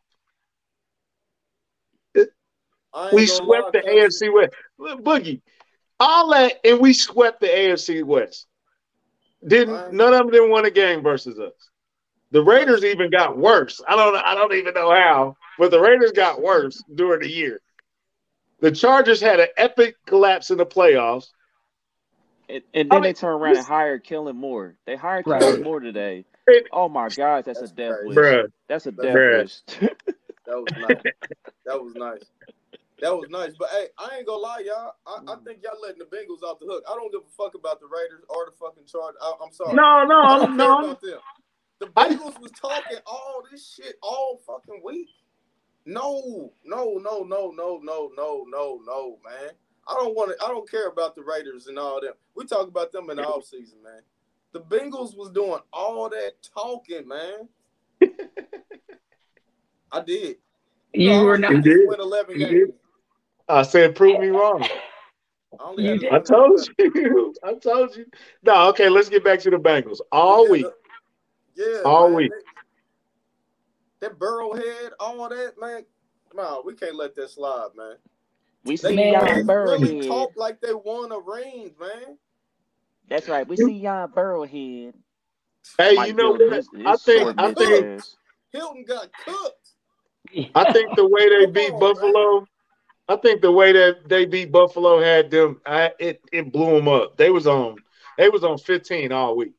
We swept the. AFC West. Look, Boogie, all that, and we swept the AFC West. Didn't Right. none of them didn't win a game versus us. The Raiders even got worse. I don't I don't even know how, but the Raiders got worse during the year. The Chargers had an epic collapse in the playoffs. And, and I then mean, they turn around and hire Kellen Moore. They hired Right. Kellen Moore today. It- Oh my God, that's, That's a death wish. Bruh, That's a Bruh. death wish. That was nice. that was nice. That was nice. But hey, I ain't gonna lie, y'all. I, I think y'all letting the Bengals off the hook. I don't give a fuck about the Raiders or the fucking Chargers. I, I'm sorry. no, no, I don't care no. about them. The Bengals was talking all this shit all fucking week. No, no, no, no, no, no, no, no, no, man. I don't want to. I don't care about the Raiders and all them. We talk about them in the off season, man. The Bengals was doing all that talking, man. I did. You No, were not. You did. Win eleven You games. did. I said, prove me wrong. I only You. I told you. I told you. No, okay, let's get back to the Bengals. All Yeah, week. Yeah, All man. week. That, that Burrowhead, all that, man. No, we can't let that slide, man. We see Man. Jan really, really Burrowhead. talk like they won a ring, man. That's right. We see Jan Burrowhead. Hey, Mike you know Hilton, what? his- his I think I think ass. Hilton got cooked. I think the way they beat on, Buffalo, I think the way that they beat Buffalo had them. I, it it blew them up. They was on they was on 15 all week.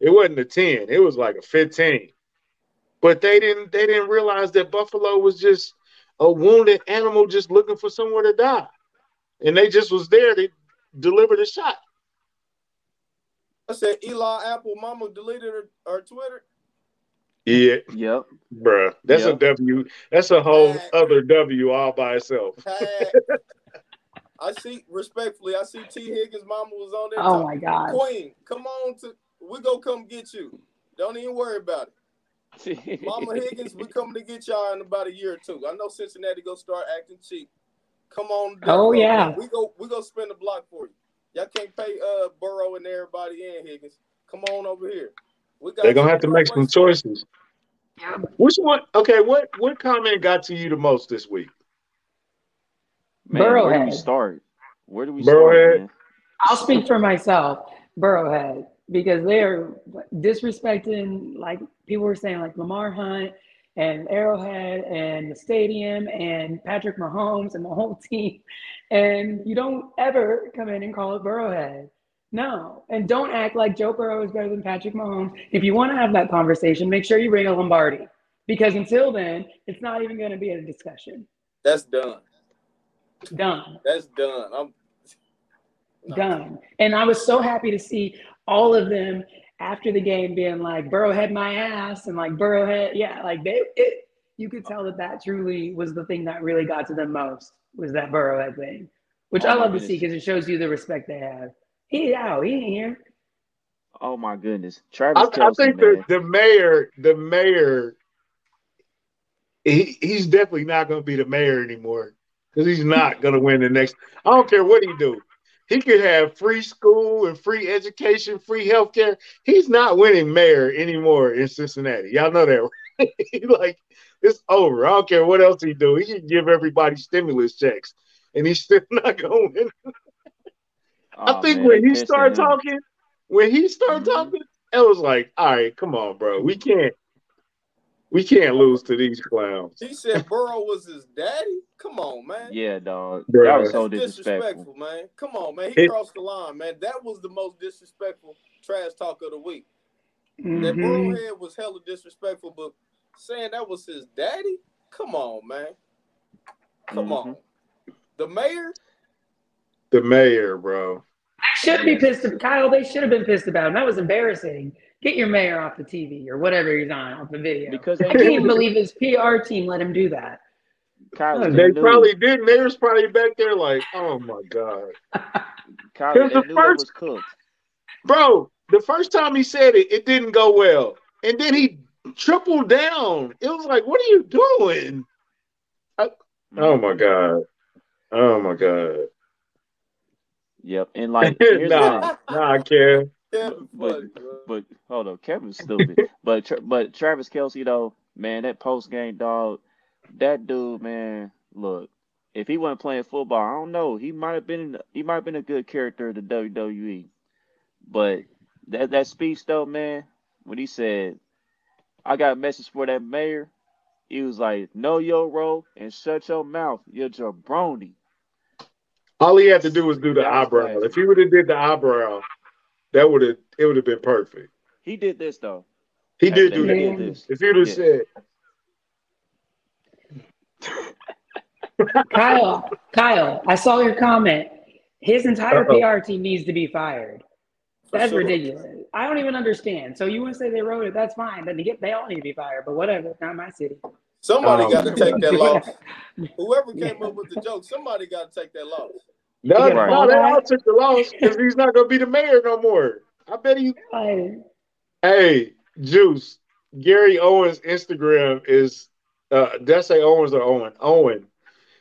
It wasn't a 10. It was like a 15. But they didn't they didn't realize that Buffalo was just a wounded animal just looking for somewhere to die. And they just was there to deliver the shot. I said Eli Apple mama deleted her, her Twitter. Yeah, Yep. bruh. That's a Yep. W. That's a whole Bad. other W all by itself. I see respectfully, I see Tee Higgins mama was on there. Oh talking, my God. Queen, come on to we go come get you. Don't even worry about it. Mama Higgins, we coming to get y'all in about a year or two. I know Cincinnati gonna start acting cheap, Come on. Oh, yeah. We go we go spin the block for you. Y'all can't pay uh Burrow and everybody in Higgins. Come on over here. We got They're gonna have to make some choices. Yeah. Which one? Okay, what what comment got to you the most this week? Man, where do we start? Where do we Burrowhead. start, man? I'll speak for myself, Burrowhead, because they're disrespecting, like people were saying, like Lamar Hunt and Arrowhead and the stadium and Patrick Mahomes and the whole team. And you don't ever come in and call it Burrowhead. No. And don't act like Joe Burrow is better than Patrick Mahomes. If you want to have that conversation, make sure you bring a Lombardi. Because until then, it's not even going to be a discussion. That's done. Done. That's done. I'm No. done. And I was so happy to see all of them after the game being like, Burrow had my ass, and like Burrow had, yeah, like they, it, you could tell that that truly was the thing that really got to them most was that Burrow head thing, which Oh I my love to see because it shows you the respect they have. He out, he ain't here. Oh my goodness, Travis I, I think man. the, the mayor, the mayor, he, he's definitely not going to be the mayor anymore because he's not going to win the next. I don't care what he do. He could have free school and free education, free health care. He's not winning mayor anymore in Cincinnati. Y'all know that, right? Like it's over. I don't care what else he do. He can give everybody stimulus checks, and he's still not going win. I think man, when he started talking, when he started Mhm. talking, it was like, all right, come on, bro. We can't we can't lose to these clowns. he said Burrow was his daddy. Come on, man. Yeah, dog. Bruh. That was so disrespectful. man. Come on, man. He It- crossed the line, man. That was the most disrespectful trash talk of the week. That Mhm. Burrowhead was hella disrespectful, but saying that was his daddy? Come on, man. Come Mhm. on. The mayor? The mayor, bro. I Should be pissed, Kyle. They should have been pissed about him. That was embarrassing. Get your mayor off the TV or whatever he's on off the video. Because I can't believe his PR team let him do that. Kyle, They they knew, probably did. Mayor's probably back there like, oh my god, Kyle, the first- was cooked. bro. The first time he said it, it didn't go well, and then he tripled down. It was like, what are you doing? Mm-hmm. Oh my god. Oh my god. Yep, and like here's nah, nah, I can't. But- funny. But hold on, Kevin's stupid. but but Travis Kelce though, man, that post game dog, that dude, man, look, if he wasn't playing football, I don't know. He might have been he might have been a good character the WWE. But that that speech though, man, when he said, "I got a message for that mayor," he was like, "Know your role and shut your mouth. You're jabroni." All he had to do was do the eyebrow. If he would have did the eyebrow, that would have it would have been perfect. He did this though. He did do He that. Did this. If you'd have said, Kyle, Kyle, I saw your comment. His entire Uh-oh. PR team needs to be fired. That's sure. ridiculous. I don't even understand. So you want to say they wrote it? That's fine. Then they get they all need to be fired. But whatever. Not my city. Somebody um, Oh, got to take that loss. Whoever came Yeah. up with the joke, somebody got to take that loss. No, You no, fall they back? all took the loss because he's not going to be the mayor no more. I bet he. Like, Hey, Juice, Gary Owens' Instagram is, uh, did I say Owens or Owen? Owen.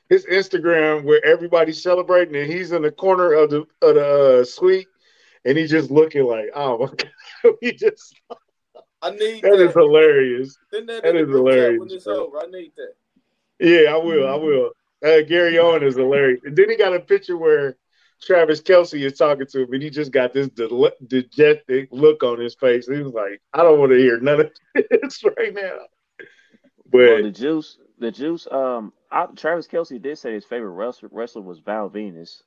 His Instagram where everybody's celebrating and he's in the corner of the of the uh, suite and he's just looking like, oh my god, he just I need that, that is hilarious. Send that, that in the is group chat hilarious, when it's over. I need that. Yeah, I will. I will. Uh, Gary Owen is hilarious. And then he got a picture where Travis Kelce is talking to him, and he just got this de- dejected look on his face. He was like, "I don't want to hear none of this right now." Well, the juice, the juice. Um, I, Travis Kelce did say his favorite wrestler, wrestler was Val Venis.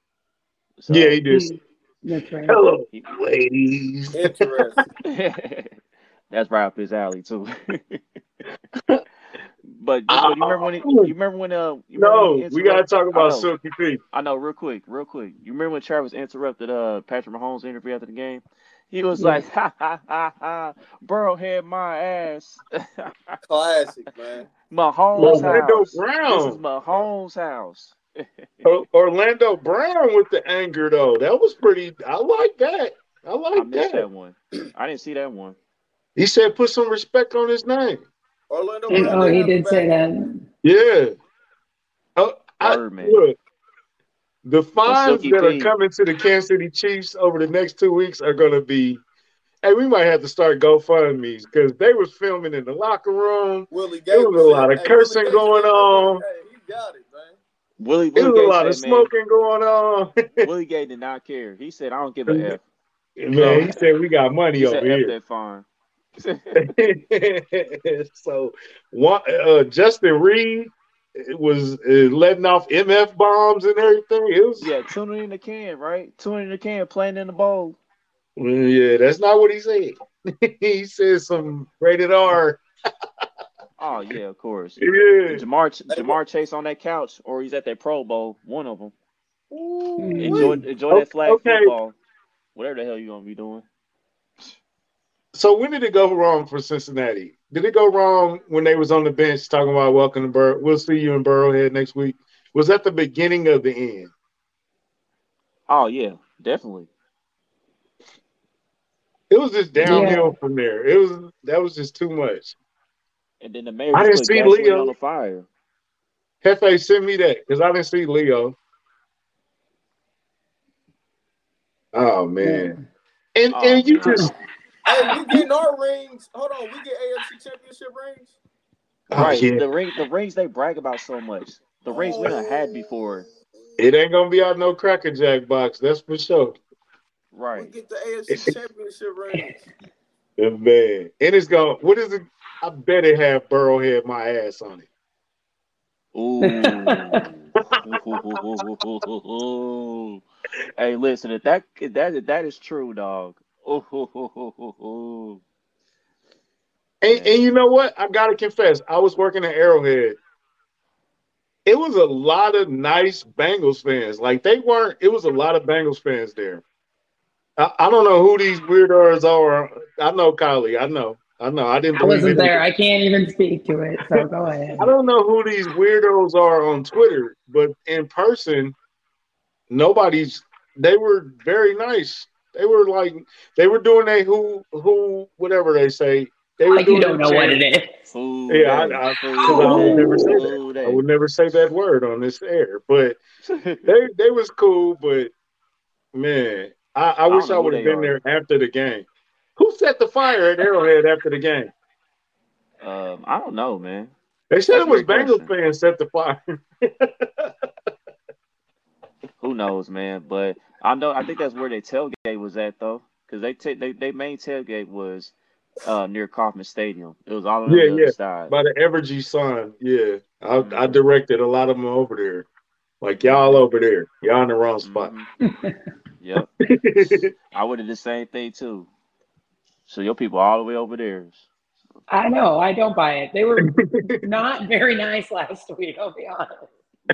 So, yeah, he did. mm, that's right. Hello, he- Interesting. ladies. that's right up his alley too. but, but you remember when he, you remember when uh you No, when we gotta talk about know. Silky P. I know, real quick, real quick. You remember when Travis interrupted uh Patrick Mahomes' interview after the game? He was Yeah. like, "Ha ha ha ha, Burrow had my ass." Classic, man. Mahomes' Orlando house. This is Brown. Mahomes' house. Orlando Brown with the anger though. That was pretty. I like that. I I like missed that. that one. I didn't see that one. He said, "Put some respect on his name." Orlando And, Brown oh, he did say back. that. Yeah. Oh, I, Word, man. look, The fines that are coming to the Kansas City Chiefs over the next two weeks are going to be. Hey, we might have to start GoFundMe's because they was filming in the locker room. Willie There was a lot of hey, cursing Willie going said, on. Hey, he got it, man. Willie, There Willie was a lot Gay of said, man, smoking going on. Willie Gay did not care. He said, "I don't give a f." Man, he said we got money He over said, "F here. that fine." so, one, uh, Justin Reid was uh, letting off MF bombs and everything. It was yeah, tuning in the can, right? Tuning in the can, playing in the bowl. Yeah, that's not what he said. he said some rated R. Oh yeah, of course. Yeah. Ja'Marr Ja'Marr Chase on that couch, or he's at that Pro Bowl. One of them. Ooh, Enjoy wee. enjoy that flag Okay. football. Whatever the hell you gonna be doing. So when did it go wrong for Cincinnati? Did it go wrong when they was on the bench talking about welcome to Burrow? We'll see you in Burrowhead next week. Was that the beginning of the end? Oh yeah, definitely. It was just downhill from there. It was that was just too much. And then the mayor I didn't see Leo. on the fire. Hefe, send me that because I didn't see Leo. Oh man, and Oh, and you man. just Hey, we getting our rings. Hold on, we get AFC Championship rings. oh, right. yeah. The ring the rings they brag about so much. The rings we done had before. It ain't gonna be out no Cracker Jack box. That's for sure. Right. We get the AFC Championship rings. Yeah, man, and it's gonna. What is it? I bet it have Burrowhead my ass on it. Ooh. hey, listen, if that if that if that is true, dog. And, and you know what? I gotta confess, I was working at Arrowhead. It was a lot of nice Bengals fans. Like they weren't. It was a lot of Bengals fans there. I, I don't know who these weirdos are. I know Kylie. I know. I know. I didn't. I wasn't there. I can't even speak to it. So go ahead. I don't know who these weirdos are on Twitter, but in person, nobody's. They were very nice. They were like they were doing a who who whatever they say. They were Like you don't a know what it is. Ooh, Yeah, I- day. I- 'cause I would never say that. I would never say that word on this air, but they they was cool. But man, I, I, I wish know I would have been are. there after the game. Who set the fire at Arrowhead after the game? Um, I don't know, man. They said That's it was great Bengals fans set the fire. Who knows, man? But I know I think that's where their tailgate was at though, because they ta- they they main tailgate was uh near Kauffman Stadium. It was all on Yeah, the other yeah. side. By the Evergy sign. yeah, I, I Mhm. directed a lot of them over there. Like y'all over there, y'all in the wrong spot. Mhm. Yep. I would have the same thing too. So your people all the way over there. I know. I don't buy it. They were not very nice last week. I'll be honest.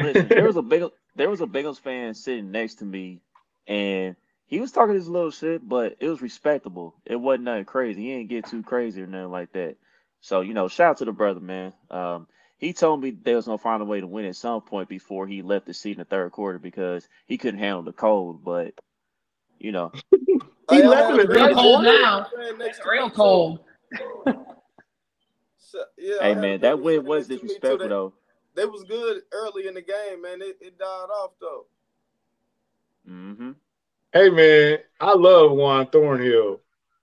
Listen, there was a big there was a Bengals fan sitting next to me, and he was talking his little shit, but it was respectable. It wasn't nothing crazy. He didn't get too crazy or nothing like that. So you know, shout out to the brother, man. Um, he told me they was gonna find a way to win at some point before he left the seat in the third quarter because he couldn't handle the cold. But you know, He Hey, I left in a Real cold now. fan next Real cold. So, yeah, hey man, that Bengals win was next to me, too. disrespectful They- though. They was good early in the game, man. It, it died off though. Hmm Hey man, I love Juan Thornhill,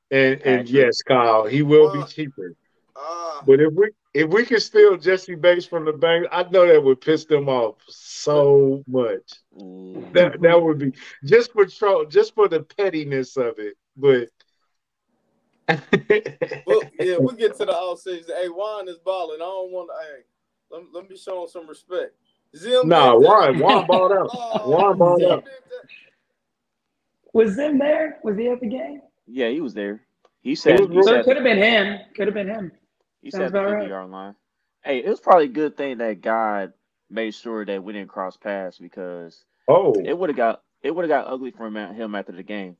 and and Patrick. yes, Kyle, he will be cheaper. Ah, But if we if we can steal Jessie Bates from the bank, I know that would piss them off so much. Ooh. That that would be just for troll, just for the pettiness of it. But well, yeah, we get to the off season. Hey, Juan is balling. I don't want to. Hey, let, let me show him some respect. Zim no, did that. Juan Juan balled out. Oh, Juan balled Zim out. Was Zim there? Was he at the game? Yeah, he was there. He said was he real- So said it could have been him. Could have been him. He Sounds said the about 50 right. yard line. Hey, it was probably a good thing that God made sure that we didn't cross paths because Oh, it would have got it would have got ugly for him, him after the game.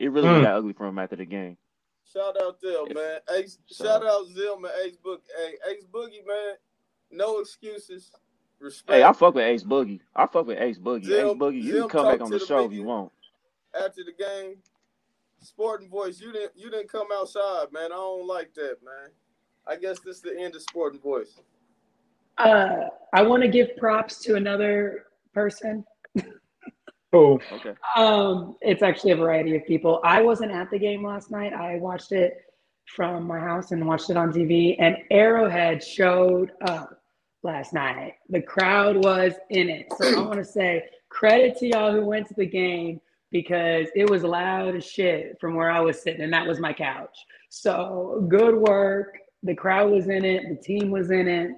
It really would mm. got ugly for him after the game. Shout out there, man. Ace, So- shout out Zim and Ace Book. Hey, Ace Boogie, man. No excuses. Respect. Hey, I fuck with Ace Boogie. I fuck with Ace Boogie. Zim- Ace Boogie, you Zim can come back on the the show if you want. after the game. Sporting Voice, you didn't you didn't come outside, man. I don't like that, man. I guess this is the end of Sporting Voice. Uh, I want to give props to another person. oh, Okay. Um, it's actually a variety of people. I wasn't at the game last night. I watched it from my house and watched it on TV. And Arrowhead showed up last night. The crowd was in it. So I want to say credit to y'all who went to the game because it was loud as shit from where I was sitting, and that was my couch. So good work. The crowd was in it. The team was in it.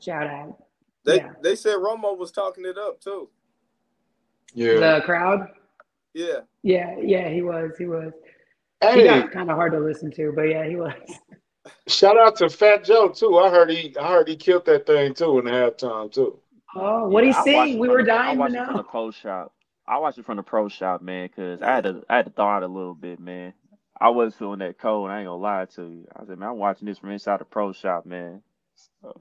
Shout out. They Yeah. they said Romo was talking it up too. Yeah. The crowd. Yeah. Yeah, yeah, he was. He was. He got kind of hard to listen to, but yeah, he was. shout out to Fat Joe too. I heard he I heard he killed that thing too in the halftime too. Oh, what Yeah, he I sing? We were the- I dying to watched it from the pro shop. I watched it from the pro shop, man, because I had to I had to thaw out a little bit, man. I was feeling that cold. I ain't gonna lie to you. I said, man, I'm watching this from inside the pro shop, man. So,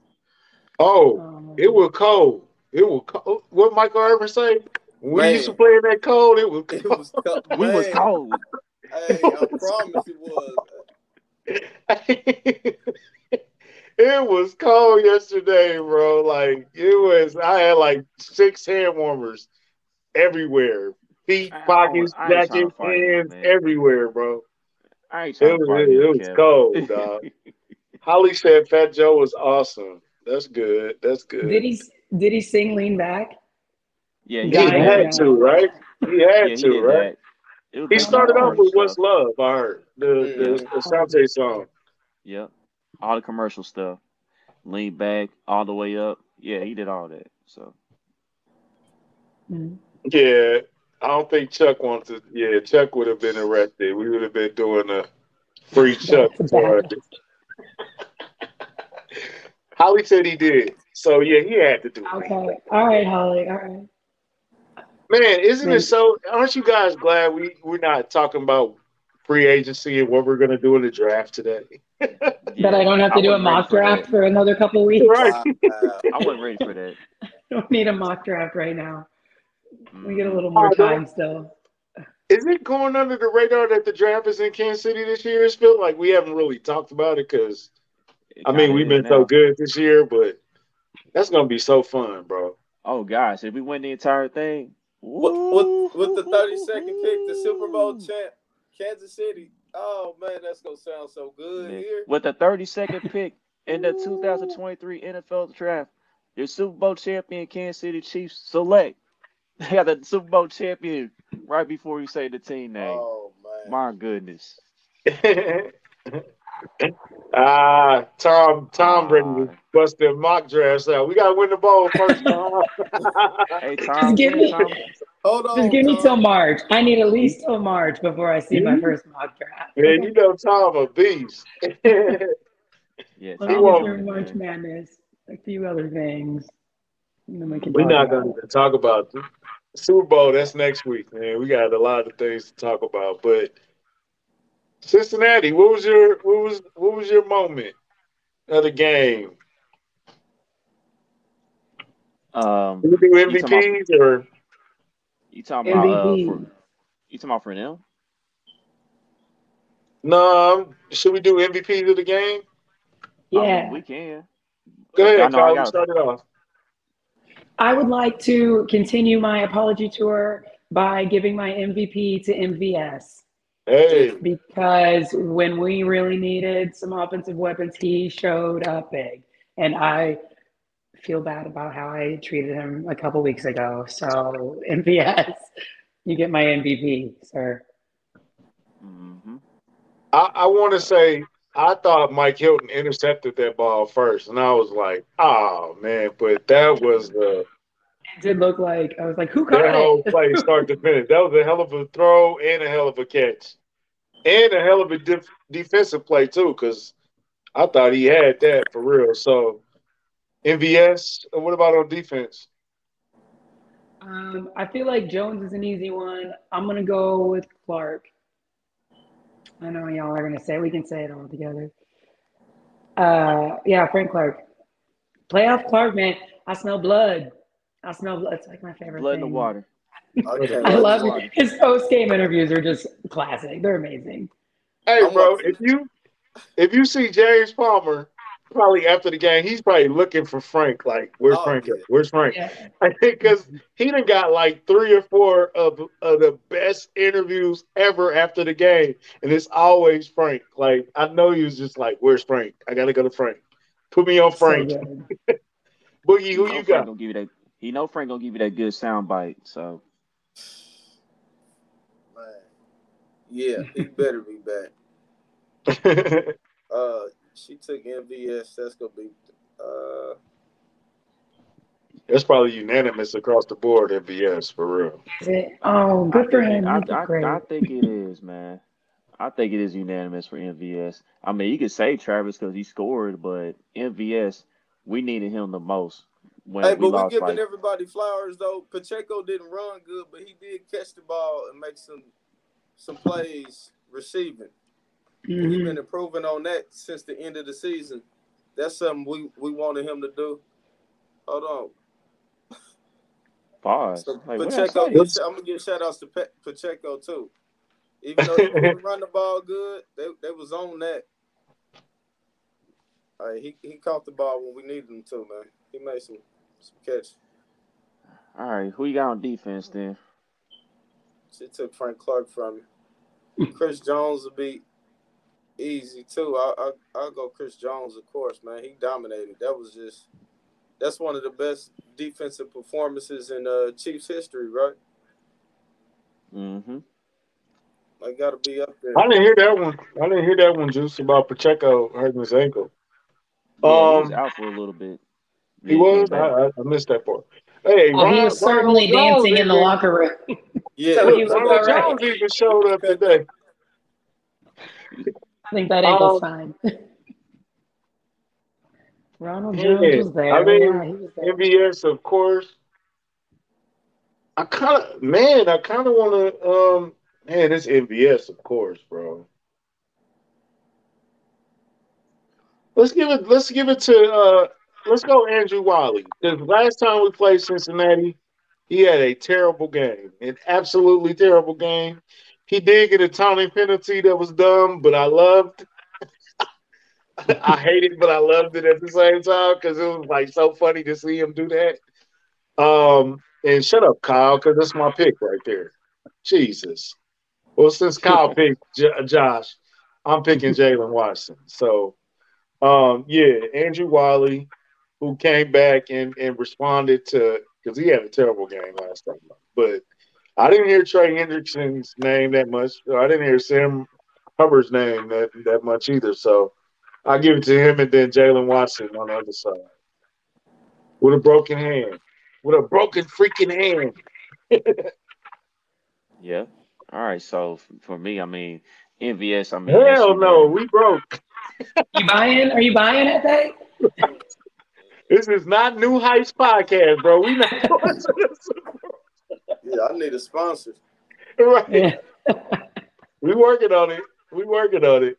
Oh, Um, it was cold. It was cold. What Michael Irvin say? We Man. used to play in that cold, it was It cold. was co- we was cold. Hey, I promise it was. it was cold yesterday, bro. Like it was. I had like six hand warmers everywhere, feet, I- I pockets, was- I ain't trying to jacket, hands, everywhere, bro. I ain't It was to it, was cold, dog. Holly said Fat Joe was awesome. That's good. That's good. Did he? Did he sing "Lean Back"? yeah, He Got did it. had to, right? He Yeah, had he to, did right? that. It He started off commercial with "What's. Love." I heard the the, the Ashanti song. Yep. All the commercial stuff. Lean back all the way up. Yeah, he did all that. So Mhm. Yeah, I don't think Chuck wants to. Yeah, Chuck would have been arrested. We would have been doing a free Chuck. That's for- bad. Holly said he did. So yeah, he had to do it. Okay. All right, Holly. All right. Man, isn't it so? Aren't you guys glad we we're not talking about free agency and what we're gonna do in the draft today? That I don't have to do a mock for draft that. for another couple weeks. Right. Wow. I wasn't ready for that. don't need a mock draft right now. We get a little more Oh, time still. Is it going under the radar that the draft is in Kansas City this year? It's feel like we haven't really talked about it because I mean we've been now. so good this year, but that's gonna be so fun, bro. Oh gosh, if we win the entire thing, With, with, with the 32nd pick, the Super Bowl champ, Kansas City. Oh man, that's gonna sound so good Man, here. with the 32nd pick in the 2023 NFL draft, your Super Bowl champion Kansas City Chiefs select. They got the Super Bowl champion right before you say the team name. Oh man. My goodness. Ah, Tom Tom Brady Ah. busted mock drafts out. We gotta win the bowl first, Tom. Hey Tom, give me- Tom, Hold on. Just give me Tom. till March. I need at least till March before I see my first mock draft. Man, you know Tom a beast. yeah, Let He me get won't- March Madness. A few other things. We can We're not gonna even talk about the Super Bowl. That's next week, man. We got a lot of things to talk about. But Cincinnati, what was your what was what was your moment of the game? um, Did we do You talking MVPs or you talking about uh, for, you talking about for them? no? um, Should we do MVPs of the game? I mean, Yeah. we can. Go I ahead, know I Kyle. got- Start it off. I would like to continue my apology tour by giving my MVP to MVS Hey, because when we really needed some offensive weapons, he showed up big. And I feel bad about how I treated him a couple weeks ago. So, MVS, you get my MVP, sir. hmm I, I want to say I thought Mike Hilton intercepted that ball first, and I was like, "Oh man!" But that was the did look like, I was like, who caught that whole it? play start to finish. That was a hell of a throw and a hell of a catch, and a hell of a def- defensive play too. Because I thought he had that for real. So MVS. What about on defense? Um, I feel like Jones is an easy one. I'm gonna go with Clark. I know y'all are gonna say we can say it all together. Uh, yeah, Frank Clark. Playoff Clark, man. I smell blood. I smell blood. It's like my favorite Blood in the water. Okay, I love water. it. His post game interviews are just classic. They're amazing. Hey, bro, if you if you see James Palmer probably after the game, he's probably looking for Frank. Like, where's Oh, Frank? yeah. At? Where's Frank? Yeah. I think because he done got like three or four of, of the best interviews ever after the game, and it's always Frank. Like, I know he was just like, "Where's Frank? I gotta go to Frank. Put me on Frank." good. Boogie, who know you Frank got? Gonna give you that. He know Frank gonna give you that good sound bite. So Man. Yeah, he better be back. Uh, she took MVS. That's gonna be. Uh, That's probably unanimous across the board. MVS for real. Is it? Oh, good I for think him. I, I, great. I think it is, man. I think it is unanimous for MVS. I mean, you could say Travis because he scored, but MVS, we needed him the most when hey, we but we lost. giving Like, everybody flowers though. Pacheco didn't run good, but he did catch the ball and make some some plays receiving. He's Mhm. been improving on that since the end of the season. That's something we, we wanted him to do. Hold on. pause. So Like, Pacheco, I'm gonna give shout outs to Pe- Pacheco too. Even though he didn't run the ball good, they, they was on that. All right, he, he caught the ball when we needed him to, man. He made some some catch. All right, who you got on defense then? She took Frank Clark from me. Chris Jones will be easy too. I, I I'll go Chris Jones, of course, man. He dominated. That was just that's one of the best defensive performances in uh, Chiefs history, right? Mm-hmm. I gotta be up there. I didn't hear that one. I didn't hear that one, Juice, about Pacheco hurting his ankle. Yeah, he was Um, out for a little bit. He was. I. I I missed that part. Hey, Oh, he was certainly Ronald Jones dancing in the even- locker room. Yeah, So he was Ronald all right. Jones even showed up today. I think that ankle's Um, fine. Ronald Yeah, Jones was there. I mean, yeah, he was there. MVS, of course. I kind of, man, I kind of want to, um, man, it's MVS, of course, bro. Let's give it, let's give it to, uh, let's go Andrew Wylie. The last time we played Cincinnati, he had a terrible game, an absolutely terrible game. He did get a taunting penalty that was dumb, but I loved. I hated, it, but I loved it at the same time because it was like so funny to see him do that. Um, and shut up, Kyle, because that's my pick right there. Jesus. Well, since Kyle picked J- Josh, I'm picking Jaylen Watson. So, um, yeah, Andrew Wylie, who came back and, and responded to because he had a terrible game last time. But I didn't hear Trey Hendrickson's name that much. I didn't hear Sam Hubbard's name that, that much either. So I'll give it to him and then Jaylen Watson on the other side. With a broken hand. With a broken freaking hand. Yeah. All right. So for me, I mean, MVS. I mean, Hell no, unanimous. we broke. You buying? Are you buying that Pay? This is not New Heights podcast, bro. We not going to this. yeah, I need a sponsor. right. Yeah. We working on it. We working on it.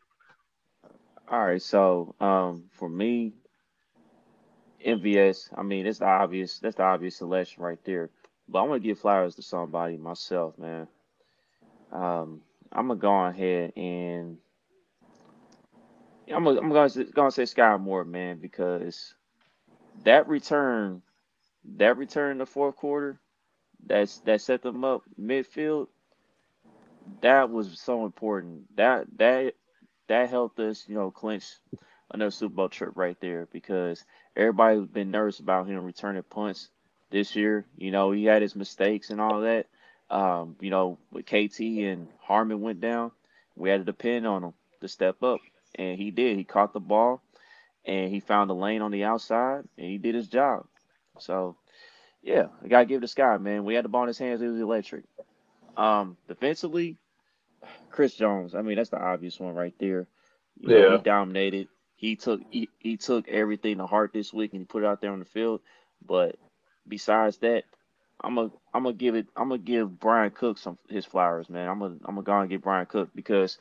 All right. So um, for me, MVS. I mean, it's the obvious. That's the obvious selection right there. But I want to give flowers to somebody myself, man. Um, I'm gonna go ahead and I'm gonna, I'm gonna, gonna say Sky Moore, man, because that return, that return in the fourth quarter, that's that set them up midfield. That was so important. That that that helped us, you know, clinch another Super Bowl trip right there because everybody's been nervous about him returning punts this year. You know, he had his mistakes and all that. Um, you know, with KT and Hardman went down, we had to depend on him to step up, and he did. He caught the ball, and he found the lane on the outside, and he did his job. So, yeah, I gotta give it to Sky, man. We had the ball in his hands; it was electric. Um, defensively, Chris Jones. I mean, that's the obvious one right there. You know, Yeah. he dominated. He took he, he took everything to heart this week and he put it out there on the field. But besides that, I'm gonna I'm gonna give it I'm gonna give Bryan Cook some his flowers, man. I'm gonna I'm gonna go and get Bryan Cook because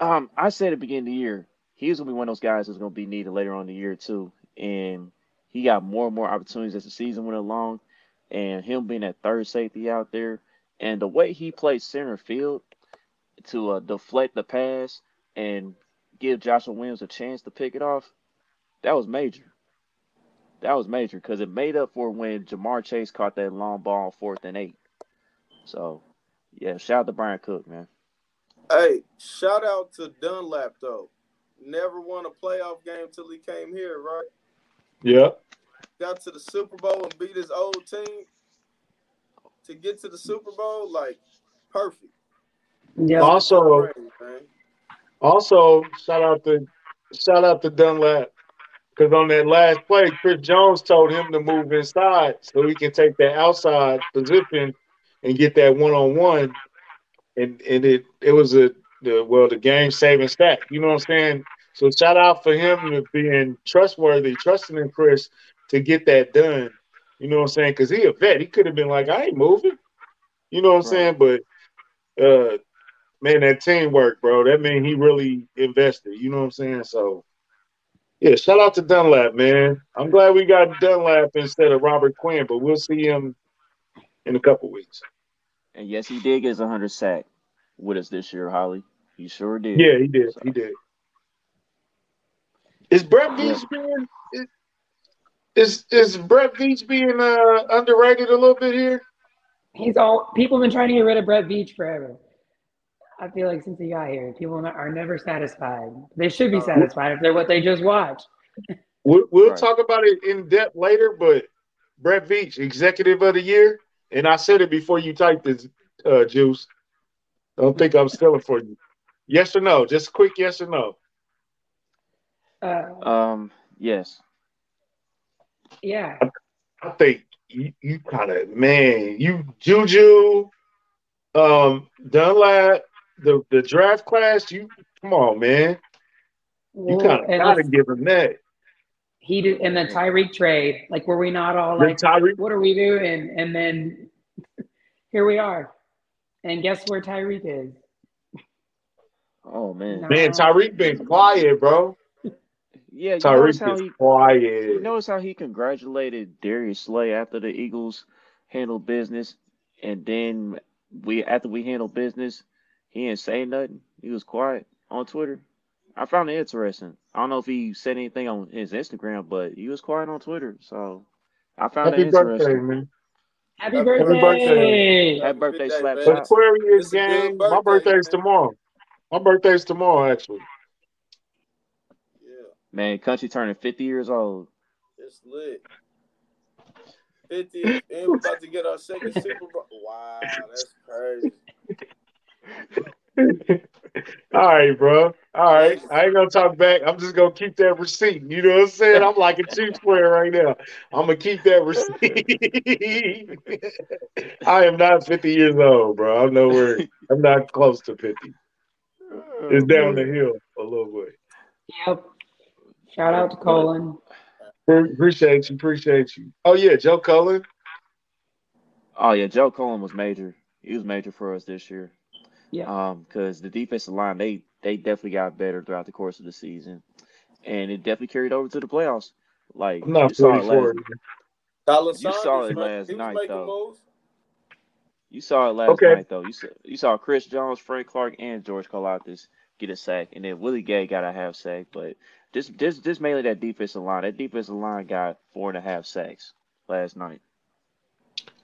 um I said at the beginning of the year he was gonna be one of those guys that's gonna be needed later on in the year too, and he got more and more opportunities as the season went along, and him being that third safety out there, and the way he played center field to uh, deflect the pass and give Joshua Williams a chance to pick it off, that was major. That was major because it made up for when Ja'Marr Chase caught that long ball fourth and eight. So, yeah, shout out to Bryan Cook, man. Hey, shout out to Dunlap though. Never won a playoff game till he came here, right? Yeah. Got to the Super Bowl and beat his old team. To get to the Super Bowl, like perfect. Yeah. Also, also shout out to shout out to Dunlap because on that last play, Chris Jones told him to move inside so he can take that outside position and get that one on one. And and it it was a the well the game saving stat. You know what I'm saying? So shout out for him to being trustworthy, trusting in Chris to get that done. You know what I'm saying? Because he a vet. He could have been like, I ain't moving. You know what I'm saying? But uh man, that teamwork, bro. That mean he really invested. You know what I'm saying? So yeah, shout out to Dunlap, man. I'm glad we got Dunlap instead of Robert Quinn, but we'll see him in a couple weeks. And yes, he did get his 100 sack with us this year, Holly. He sure did. Yeah, he did. So- He did. Is Brett Yeah. Veach being is is Brett Veach being uh, underrated a little bit here? He's all people have been trying to get rid of Brett Veach forever. I feel like since he got here, people are never satisfied. They should be Uh, satisfied if they're what they just watched. We'll, we'll Right. talk about it in depth later, but Brett Veach, executive of the year, and I said it before you typed this, uh, Juice. I don't think I'm stealing for you. Yes or no? Just quick yes or no. Uh, Um, yes. yeah, I think you, you kind of man, you Juju, um, Dunlap, the the draft class. You come on, man. You kind of and gotta give him that. he did in the Tyreek trade. Like, were we not all Then like, Tyreek, what are we doing? And then here we are. And guess where Tyreek is? Oh man. No. man, Tyreek been quiet, bro. Yeah, you notice Tyreek how is he quiet. you notice how he congratulated Darius Slay after the Eagles handled business, and then we after we handled business, he didn't say nothing. He was quiet on Twitter. I found it interesting. I don't know if he said anything on his Instagram, but he was quiet on Twitter. So I found Happy it birthday, interesting. man. Happy Happy birthday! birthday. Happy birthday, Happy Slap birthday, Aquarius It's a good gang. My birthday's man. tomorrow. My birthday's tomorrow, actually. Yeah, Man, country turning 50 years old. it's lit. 50 and we're about to get our second Super Bowl. Wow, that's crazy. All right, bro. All right. I ain't gonna talk back. I'm just gonna keep that receipt. You know what I'm saying? I'm like a two square right now. I'm gonna keep that receipt. I am not 50 years old, bro. I'm nowhere. I'm not close to 50. It's down the hill a little bit. Yep. Shout out to Colin. Appreciate you. Appreciate you. Oh yeah, Joe Cullen. Oh yeah, Joe Cullen was major. He was major for us this year. Yeah. Um, because the defensive line they they definitely got better throughout the course of the season, and it definitely carried over to the playoffs. Like I'm not you saw it 44. last, Colin You saw it last he was night, though. moves. you saw it last Okay. night though. You saw you saw Chris Jones, Frank Clark, and George Karlaftis get a sack, and then Willie Gay got a half sack. But this this this mainly that defensive line. That defensive line got four and a half sacks last night.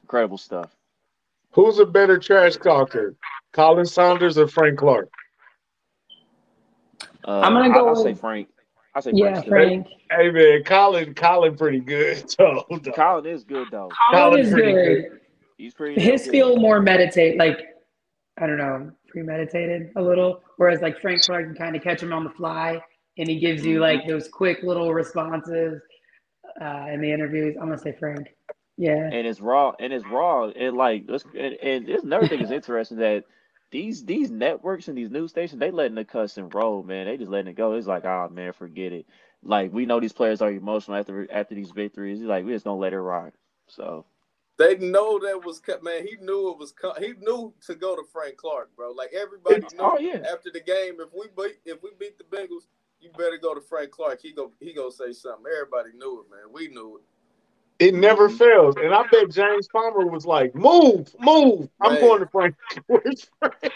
Incredible stuff. Who's a better trash talker, Khalen Saunders or Frank Clark? Uh, I'm gonna go I'll say Frank. I say Yeah, Frank. still. Frank. Hey man, Khalen, Khalen, pretty good. So, Khalen is good though. Khalen Khalen is pretty good. He's pretty. His good. feel more meditate, like I don't know, premeditated a little. Whereas like Frank Clark can kind of catch him on the fly, and he gives you like those quick little responses uh, in the interviews. I'm gonna say Frank. Yeah. and it's raw and it's raw and like let's and, and there's another thing that's interesting that these these networks and these news stations they letting the cuss and roll man they just letting it go it's like oh man forget it like we know these players are emotional after after these victories like we just gonna let it rock so They know that was cut, man. He knew it was. co- He knew to go to Frank Clark, bro. Like everybody knew. Oh, yeah. After the game, if we beat, if we beat the Bengals, you better go to Frank Clark. He go, he go say something. Everybody knew it, man. We knew it. it never fails. And I bet James Palmer was like, "Move, move! I'm going to Frank." Where's Frank?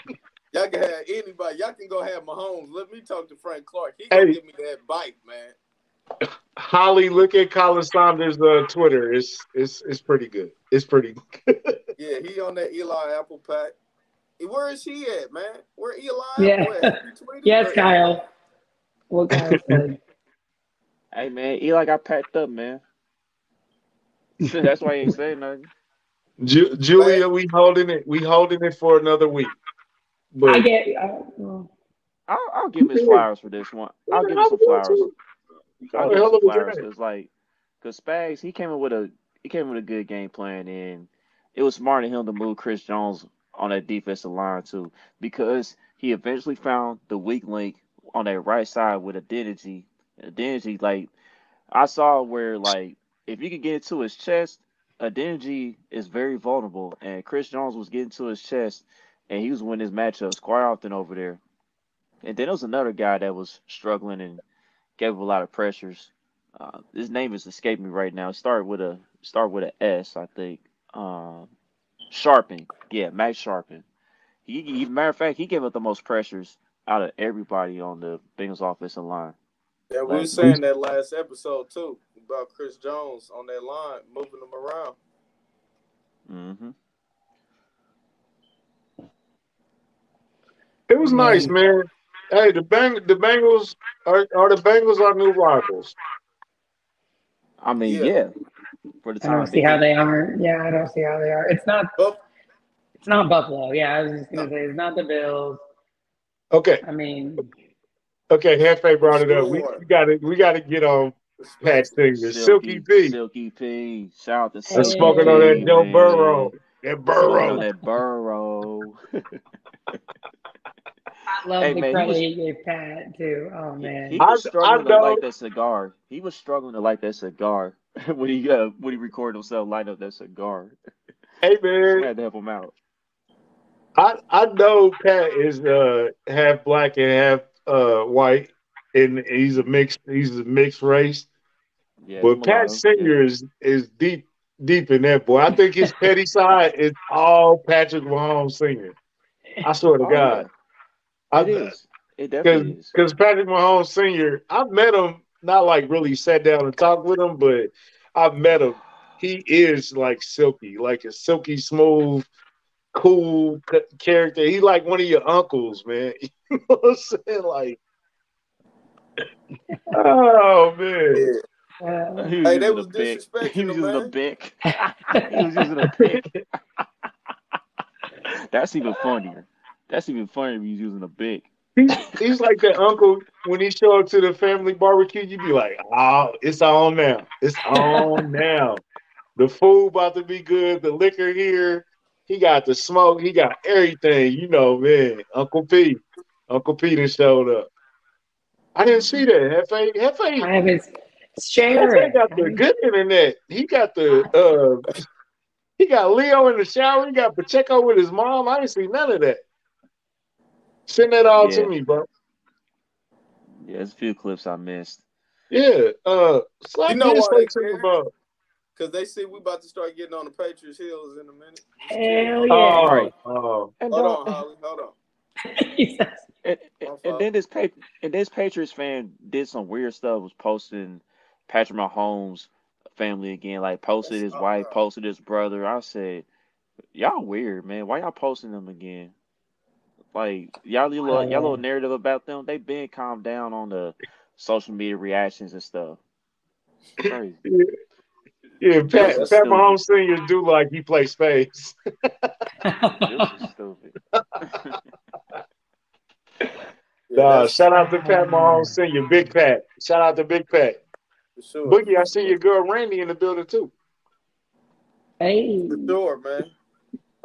Y'all can have anybody. Y'all can go have Mahomes. Let me talk to Frank Clark. He gonna Hey. give me that bite, man. Holly, look at Khalen Saunders' uh, Twitter. It's it's it's pretty good. It's pretty. Good. Yeah, he on that Eli Apple pack. Where is he at, man? Where Eli Yeah. At? Yes, or- Kyle. What Kyle said. Hey man, Eli got packed up, man. That's why he ain't saying nothing. Ju- Julia, we holding it. We holding it for another week. But I get. I, well, I'll, I'll give him his flowers for this one. I'll give him some flowers. I'll give him some flowers because like, because Spags he came in with a he came with a good game plan and it was smart of him to move Chris Jones on that defensive line too because he eventually found the weak link on that right side with Adeniji. Adeniji like I saw where like if you could get into his chest, Adeniji is very vulnerable and Chris Jones was getting to his chest and he was winning his matchups quite often over there. And then there was another guy that was struggling and gave a lot of pressures. Uh, his name is escaping me right now. It started with a start with a S, I think. Um, Scharping, yeah, Max Scharping. He, he, matter of fact, he gave up the most pressures out of everybody on the Bengals offensive line. Yeah, we were saying that last episode too about Chris Jones on that line, moving them around. hmm it was nice, man. Hey, the bang the Bengals are, are the Bengals our new rivals. I mean, Yeah. yeah. For the time I time don't see how they are. Yeah, I don't see how they are. It's not. Buff- It's not Buffalo. Yeah, I was just gonna say it's not the Bills. Okay, I mean, okay. Hefe brought it up. We, we got to we got to get on Pat Senior, Silky P. Silky P. Shout out to Hey. Silky Smoking on that P, Joe man. Burrow. That Burrow. that Burrow. I love Hey, the man, he credit he gave Pat too. Oh man, he I- was I struggling to light that cigar. He was struggling to light that cigar when he uh, when he recorded himself lighting up that cigar. Hey I man, had to help him out. I I know Pat is uh half black and half uh white, and he's a mixed he's a mixed race. Yeah, But Pat Senior is is deep deep in that boy. I think his petty side is all Patrick Mahomes Senior. I swear to Oh, God, yeah. I, It is. It definitely is. because Patrick Mahomes Senior, I've met him, not like really sat down and talked with him, but I've met him. He is like silky, like a silky smooth, cool character. He like one of your uncles, man. You know what I'm saying? Like, oh man, Yeah. Uh, He was Hey, they using was a pick. He was using a man. pick. He was using a pick. That's even funnier. That's even funnier if he's using a pick. he's, he's like that uncle when he show up to the family barbecue. You be like, oh, it's on now. It's on now. The food about to be good. The liquor here. He got the smoke. He got everything. You know, man. Uncle Pete. Uncle P done showed up. I didn't see that. Hefe, I Hefe, haven't share Hefe it. got the good internet. He got the uh he got Leo in the shower. He got Pacheco with his mom. I didn't see none of that. Send that all Yeah. to me, bro. Yeah, there's a few clips I missed. Yeah. Uh Slap You know did why say they something care? about Because they see we about to start getting on the Patriots heels in a minute. Just Hell kidding. Oh, yeah. Right. oh. And Hold on, Holly. Hold on. He And, and, and then this and this Patriots fan did some weird stuff. Was posting Patrick Mahomes family again, like posted That's his wife, right. posted his brother. I said, y'all weird, man. Why y'all posting them again? Like y'all little Oh, y'all little uh. narrative about them. They been calmed down on the social media reactions and stuff. Crazy. Yeah, Pat, Pat stupid. Mahomes Senior do like he plays space. This is stupid. Yeah, Nah, shout out to Pat Mahomes Senior, Big Pat. Shout out to Big Pat. for sure. Boogie, I see your girl Randy in the building too. hey. the door, man.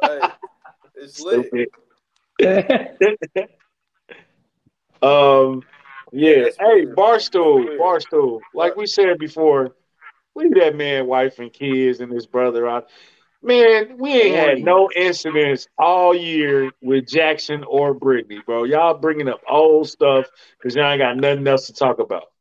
Hey, it's lit. Stupid. Um, yeah. that's Hey, weird. Barstool, Weird. Barstool. Like we said before, leave that man, wife, and kids and his brother out. Man, we ain't had no incidents all year with Jackson or Brittany, bro. Y'all bringing up old stuff because y'all ain't got nothing else to talk about.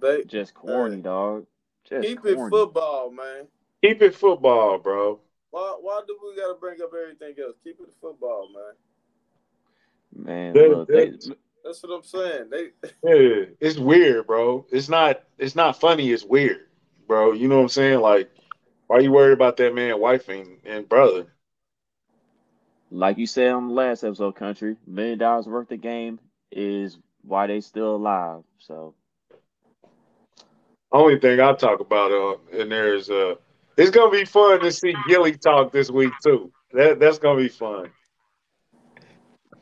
They Just corny, dog. Just keep it football, man. Keep it football, bro. Why why do we gotta bring up everything else? Keep it football, man. Man, That- look, they, That's That's what I'm saying. They Yeah, it's weird, bro. It's not. It's not funny. It's weird, bro. You know what I'm saying? Like, why you worried about that man, wife, and, and brother? Like you said on the last episode, country, million dollars worth of game is why they still alive. So Only thing I talk about uh, in there is uh, it's gonna be fun to see Gilly talk this week too. That that's gonna be fun.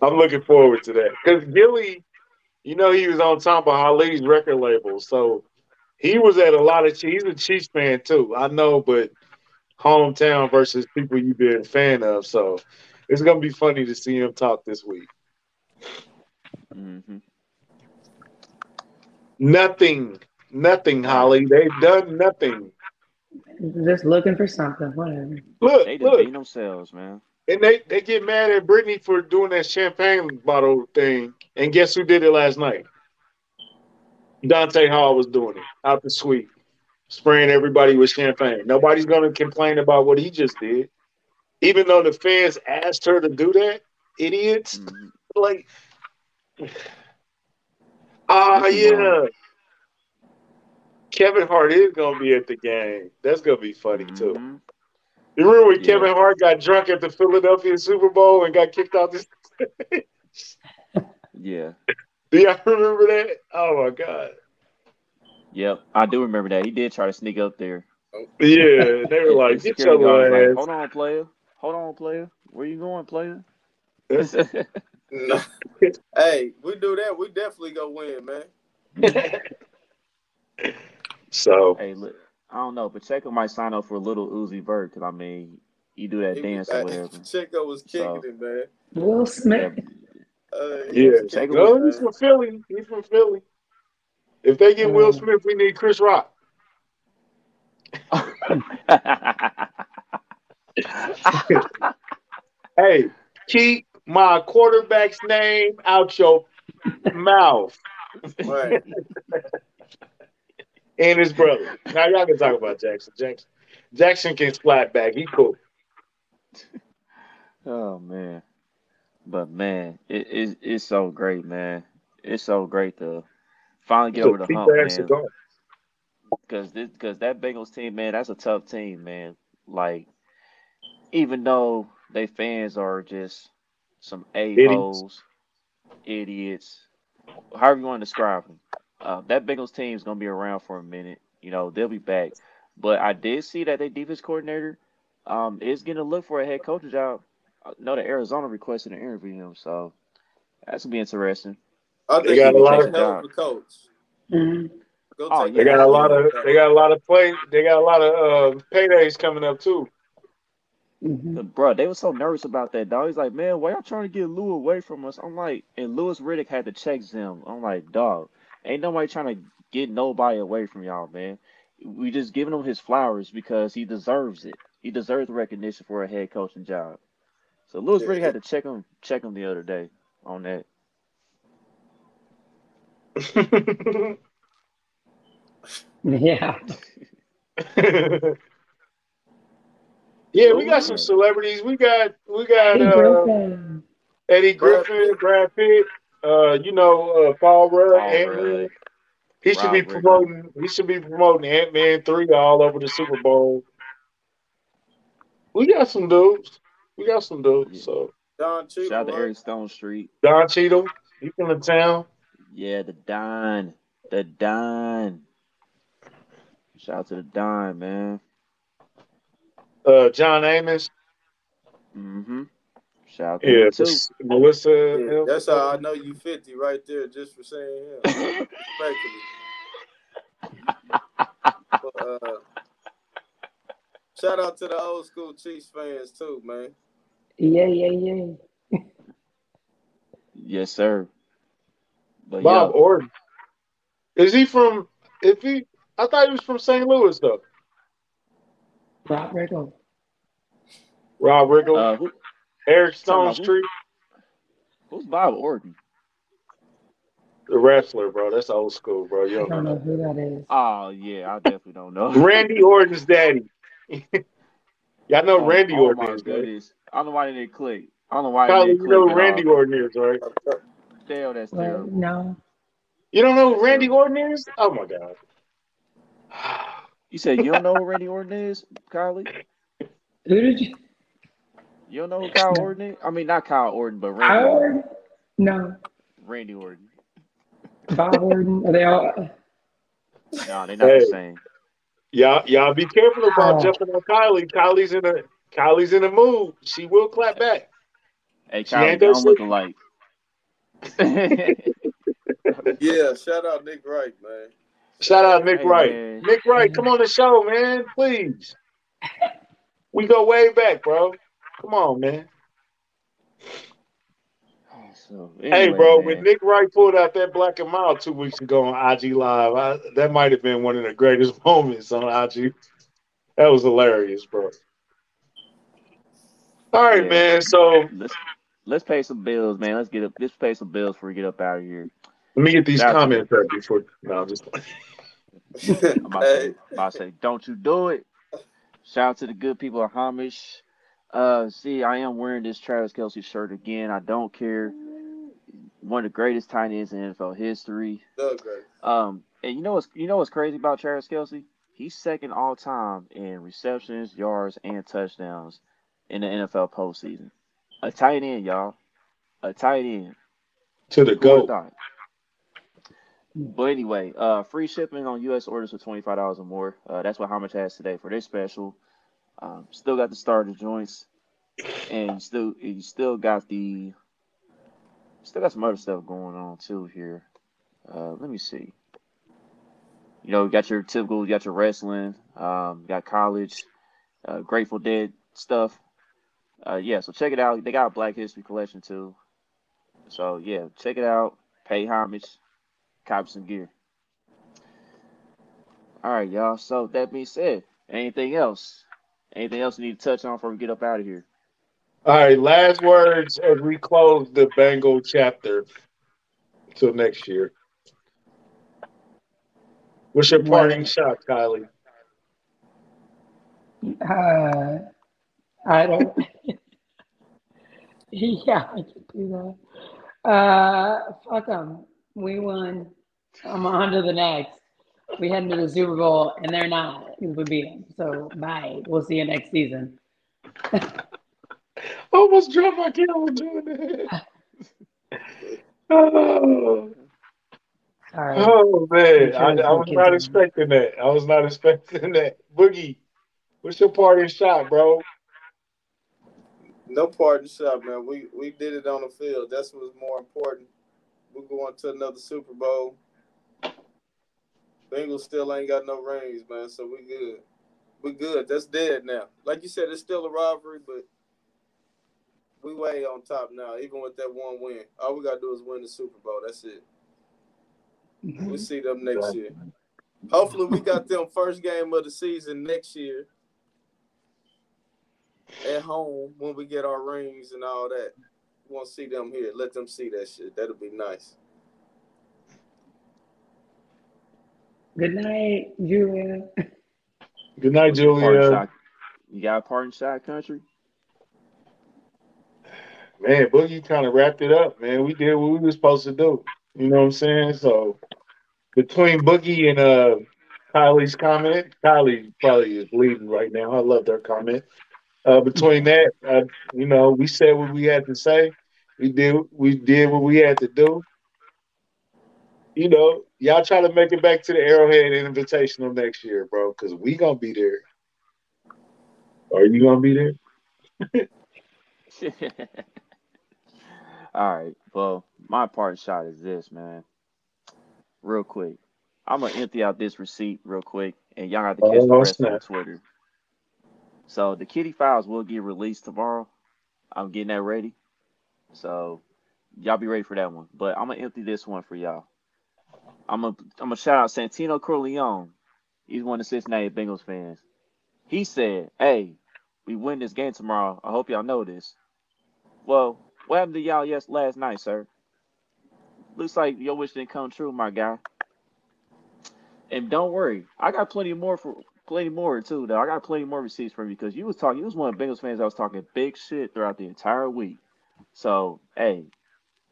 I'm looking forward to that because Gilly, you know, he was on top of Hali's record label, so he was at a lot of. He's a Chiefs fan too. I know, but hometown versus people you've been a fan of, so it's gonna be funny to see him talk this week. hmm Nothing, nothing, Holly. They've done nothing. Just looking for something, whatever. Look, they look, defeat themselves, man. and they they get mad at Brittany for doing that champagne bottle thing. And guess who did it last night? Dante Hall was doing it out the suite, spraying everybody with champagne. Nobody's gonna complain about what he just did, even though the fans asked her to do that. Idiots, Mhm. like, ah, is yeah. Kevin Hart is gonna be at the game. That's gonna be funny too. Mhm. You remember when Yeah. Kevin Hart got drunk at the Philadelphia Super Bowl and got kicked out? This, Yeah. Do y'all remember that? Oh my god! Yep. I do remember that. He did try to sneak up there. Yeah, they were like, and "Get your guard ass." like, Hold on, player. Hold on, player. Where you going, player? no. hey, we do that, we definitely go win, man. so hey, look. I don't know. Pacheco might sign up for a little Uzi Vert because I mean, you do that He dance was, or whatever. Chico was kicking So- it, man. Will Yeah. Smith. Uh, he yeah, was no, it, he's from Philly. He's from Philly. If they get Will Um, Smith, we need Chris Rock. Hey, keep my quarterback's name out your mouth Right. and his brother. Now y'all can talk about Jackson. Jackson, Jackson can splat back. He cool. oh man, but man, it, it it's so great, man. It's so great to finally get over the hump, man. Because this, because that Bengals team, man, that's a tough team, man. Like, even though they fans are just some a holes, idiots, however you want to describe them, uh, that Bengals team is gonna be around for a minute. You know, they'll be back. But I did see that their defense coordinator um is getting a look for a head coaching job. I know that Arizona requested an interview him, so that's gonna be interesting. I They got a lot of- a hell of a coach. Mhm. Go Oh, take They got a lot of they got a lot of play. They got a lot of uh, paydays coming up too. Mhm. Bro, they were so nervous about that dog. He's like, man, why y'all trying to get Lou away from us? I'm like, and Louis Riddick had to check them. I'm like, dog, ain't nobody trying to get nobody away from y'all, man. We just giving him his flowers because he deserves it. He deserves recognition for a head coaching job. So Louis Yeah. Riddick had to check him, check him the other day on that. Yeah. yeah, we got some celebrities. We got we got Eddie uh, Griffin. Eddie Griffin, Brad Pitt. Uh, you know, uh, Paul Rudd, Paul Ant Man. Rudd. He should be Rob Riggle. promoting. He should be promoting Ant Man three all over the Super Bowl. We got some dudes. We got some dudes. Yeah. So Don Cheadle, Shout out to right? Eric Stonestreet. Don Cheadle, he from the town. Yeah, the Don. The Don. Shout out to the Don, man. Uh, John Amos. Mm-hmm. Shout out to Yeah, him too. Melissa. Yeah, that's how I know you 50 right there just for saying him. Respectfully. But, uh, shout out to the old school Chiefs fans too, man. Yeah, yeah, yeah. Yes, sir. But Bob yeah, Orton. Is he from? If he, I thought he was from St. Louis though. Rob Riggle. Rob Riggle, uh, who, Eric talking Stone about who? Street, who's Bob Orton? the wrestler, bro. That's old school, bro. You I don't don't know. know who that is. Oh yeah, I definitely don't know. Randy Orton's daddy. Y'all know oh, Randy oh Orton my is, right? goodness. I don't know why they didn't click. I don't know why Probably they you didn't know click who Randy all. Orton is, right? Damn, that's Well, terrible. no. You don't know who Randy Orton is? Oh my god. You said you don't know who Randy Orton is, Kylie? Who did you? You don't know who Kyle Orton is? I mean, not Kyle Orton, but Randy I Orton. Orton? No. Randy Orton. Bob Orton? Are they all? No, they're not Hey. the same. Y'all, y'all be careful about Oh. jumping on Kylie. Kylie's in a Kylie's in the mood. She will clap back. Hey, She Kylie, ain't they that don't look alike. Yeah, shout out Nick Wright, man. Shout out Nick Hey, Wright. man. Nick Wright, come on the show, man. Please. We go way back, bro. Come on, man. so, hey, bro, man. when Nick Wright pulled out that black and mild two weeks ago on IG Live, I, that might have been one of the greatest moments on IG. That was hilarious, bro. All right, Yeah. man. So let's let's pay some bills, man. Let's get up. Let's pay some bills before we get up out of here. let me get these That's- comments up before. No, I'm just. I'm about, to hey, say, about to say, don't you do it. Shout out to the good people of Homage. Uh, see, I am wearing this Travis Kelce shirt again. I don't care. One of the greatest tight ends in NFL history. Doug Gray. Um, and you know what's you know what's crazy about Travis Kelce? He's second all time in receptions, yards, and touchdowns in the NFL postseason. A tight end, y'all. A tight end. To the goat. But anyway, uh, free shipping on U.S. orders for twenty five dollars or more. Uh, that's what much has today for their special. Um, still got the starter joints, and you still you still got the still got some other stuff going on too here. Uh, let me see. You know, you got your typical, you got your wrestling, um, you got college, uh, Grateful Dead stuff. Uh, yeah, so check it out. They got a Black History collection too. So yeah, check it out. Pay homage, cop some gear. All right, y'all. So that being said, anything else? Anything else you need to touch on before we get up out of here? All right, last words as we close the Bengal chapter. Until next year. What's your parting shot, Kylie? Uh, I don't. yeah, I could do that. Uh, fuck them. We won. I'm on to the next. We head into the Super Bowl, and they're not. We beat them. So bye. We'll see you next season. Almost dropped my camera doing that. Oh, right. oh man, I, I was not expecting that. I was not expecting that. Boogie, what's your party shot, bro? No parting shot, man. We we did it on the field. That's what's more important. We're going to another Super Bowl. Bengals still ain't got no rings, man. So we good. We good. That's dead now. Like you said, it's still a rivalry, but we way on top now. Even with that one win, all we gotta do is win the Super Bowl. That's it. We'll see them next year. Hopefully, we got them first game of the season next year at home when we get our rings and all that. We want to see them here. Let them see that shit. That'll be nice. Good night, Julia. Good night, What's Julia. You got a part in shot, country? Man, Boogie kind of wrapped it up, man. We did what we were supposed to do. You know what I'm saying? So between Boogie and uh Kylie's comment, Kylie probably is leading right now. I love their comment. Uh, between that, uh, you know, we said what we had to say. We did we did what we had to do. You know, y'all try to make it back to the Arrowhead Invitational next year, bro, because we gonna be there. Are you gonna be there? All right. Well, my part shot is this, man. Real quick. I'm gonna empty out this receipt real quick, and y'all have to catch the Oh, rest on. Twitter. So the Kitty Files will get released tomorrow. I'm getting that ready. So y'all be ready for that one. But I'm gonna empty this one for y'all. I'm gonna I'm gonna shout out Santino Corleone. He's one of the Cincinnati Bengals fans. He said, "Hey, we win this game tomorrow. I hope y'all know this." Well, what happened to y'all yes last night, sir? Looks like your wish didn't come true, my guy. And don't worry, I got plenty more for plenty more too. Though I got plenty more receipts from you because you was talking. You was one of the Bengals fans that was talking big shit throughout the entire week. So hey,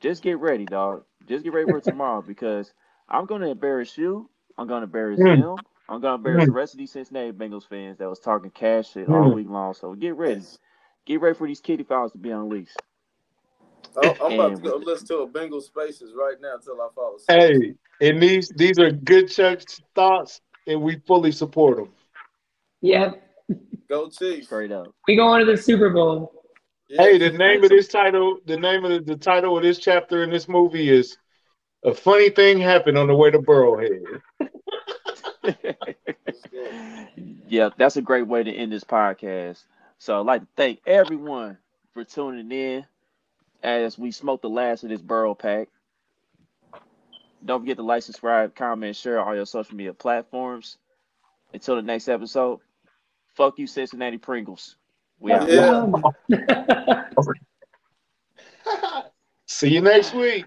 just get ready, dog. Just get ready for tomorrow because I'm gonna embarrass you. I'm gonna embarrass Mm. him. I'm gonna embarrass the rest of these Cincinnati Bengals fans that was talking cash shit all Mm. week long. So get ready. Get ready for these kitty fouls to be unleashed. I'm, I'm about to go listen to a Bengal Spaces right now until I fall asleep. Hey, and these these are good church thoughts, and we fully support them. Yep. Go Chiefs. Straight up. We going to the Super Bowl. Yeah. Hey, the name of this title, the name of the, the title of this chapter in this movie is "A Funny Thing Happened on the Way to Burrowhead." yeah, that's a great way to end this podcast. So I'd like to thank everyone for tuning in as we smoke the last of this Burrow pack. Don't forget to like, subscribe, comment, share all your social media platforms. Until the next episode, fuck you, Cincinnati Pringles. We out. Yeah. See you next week.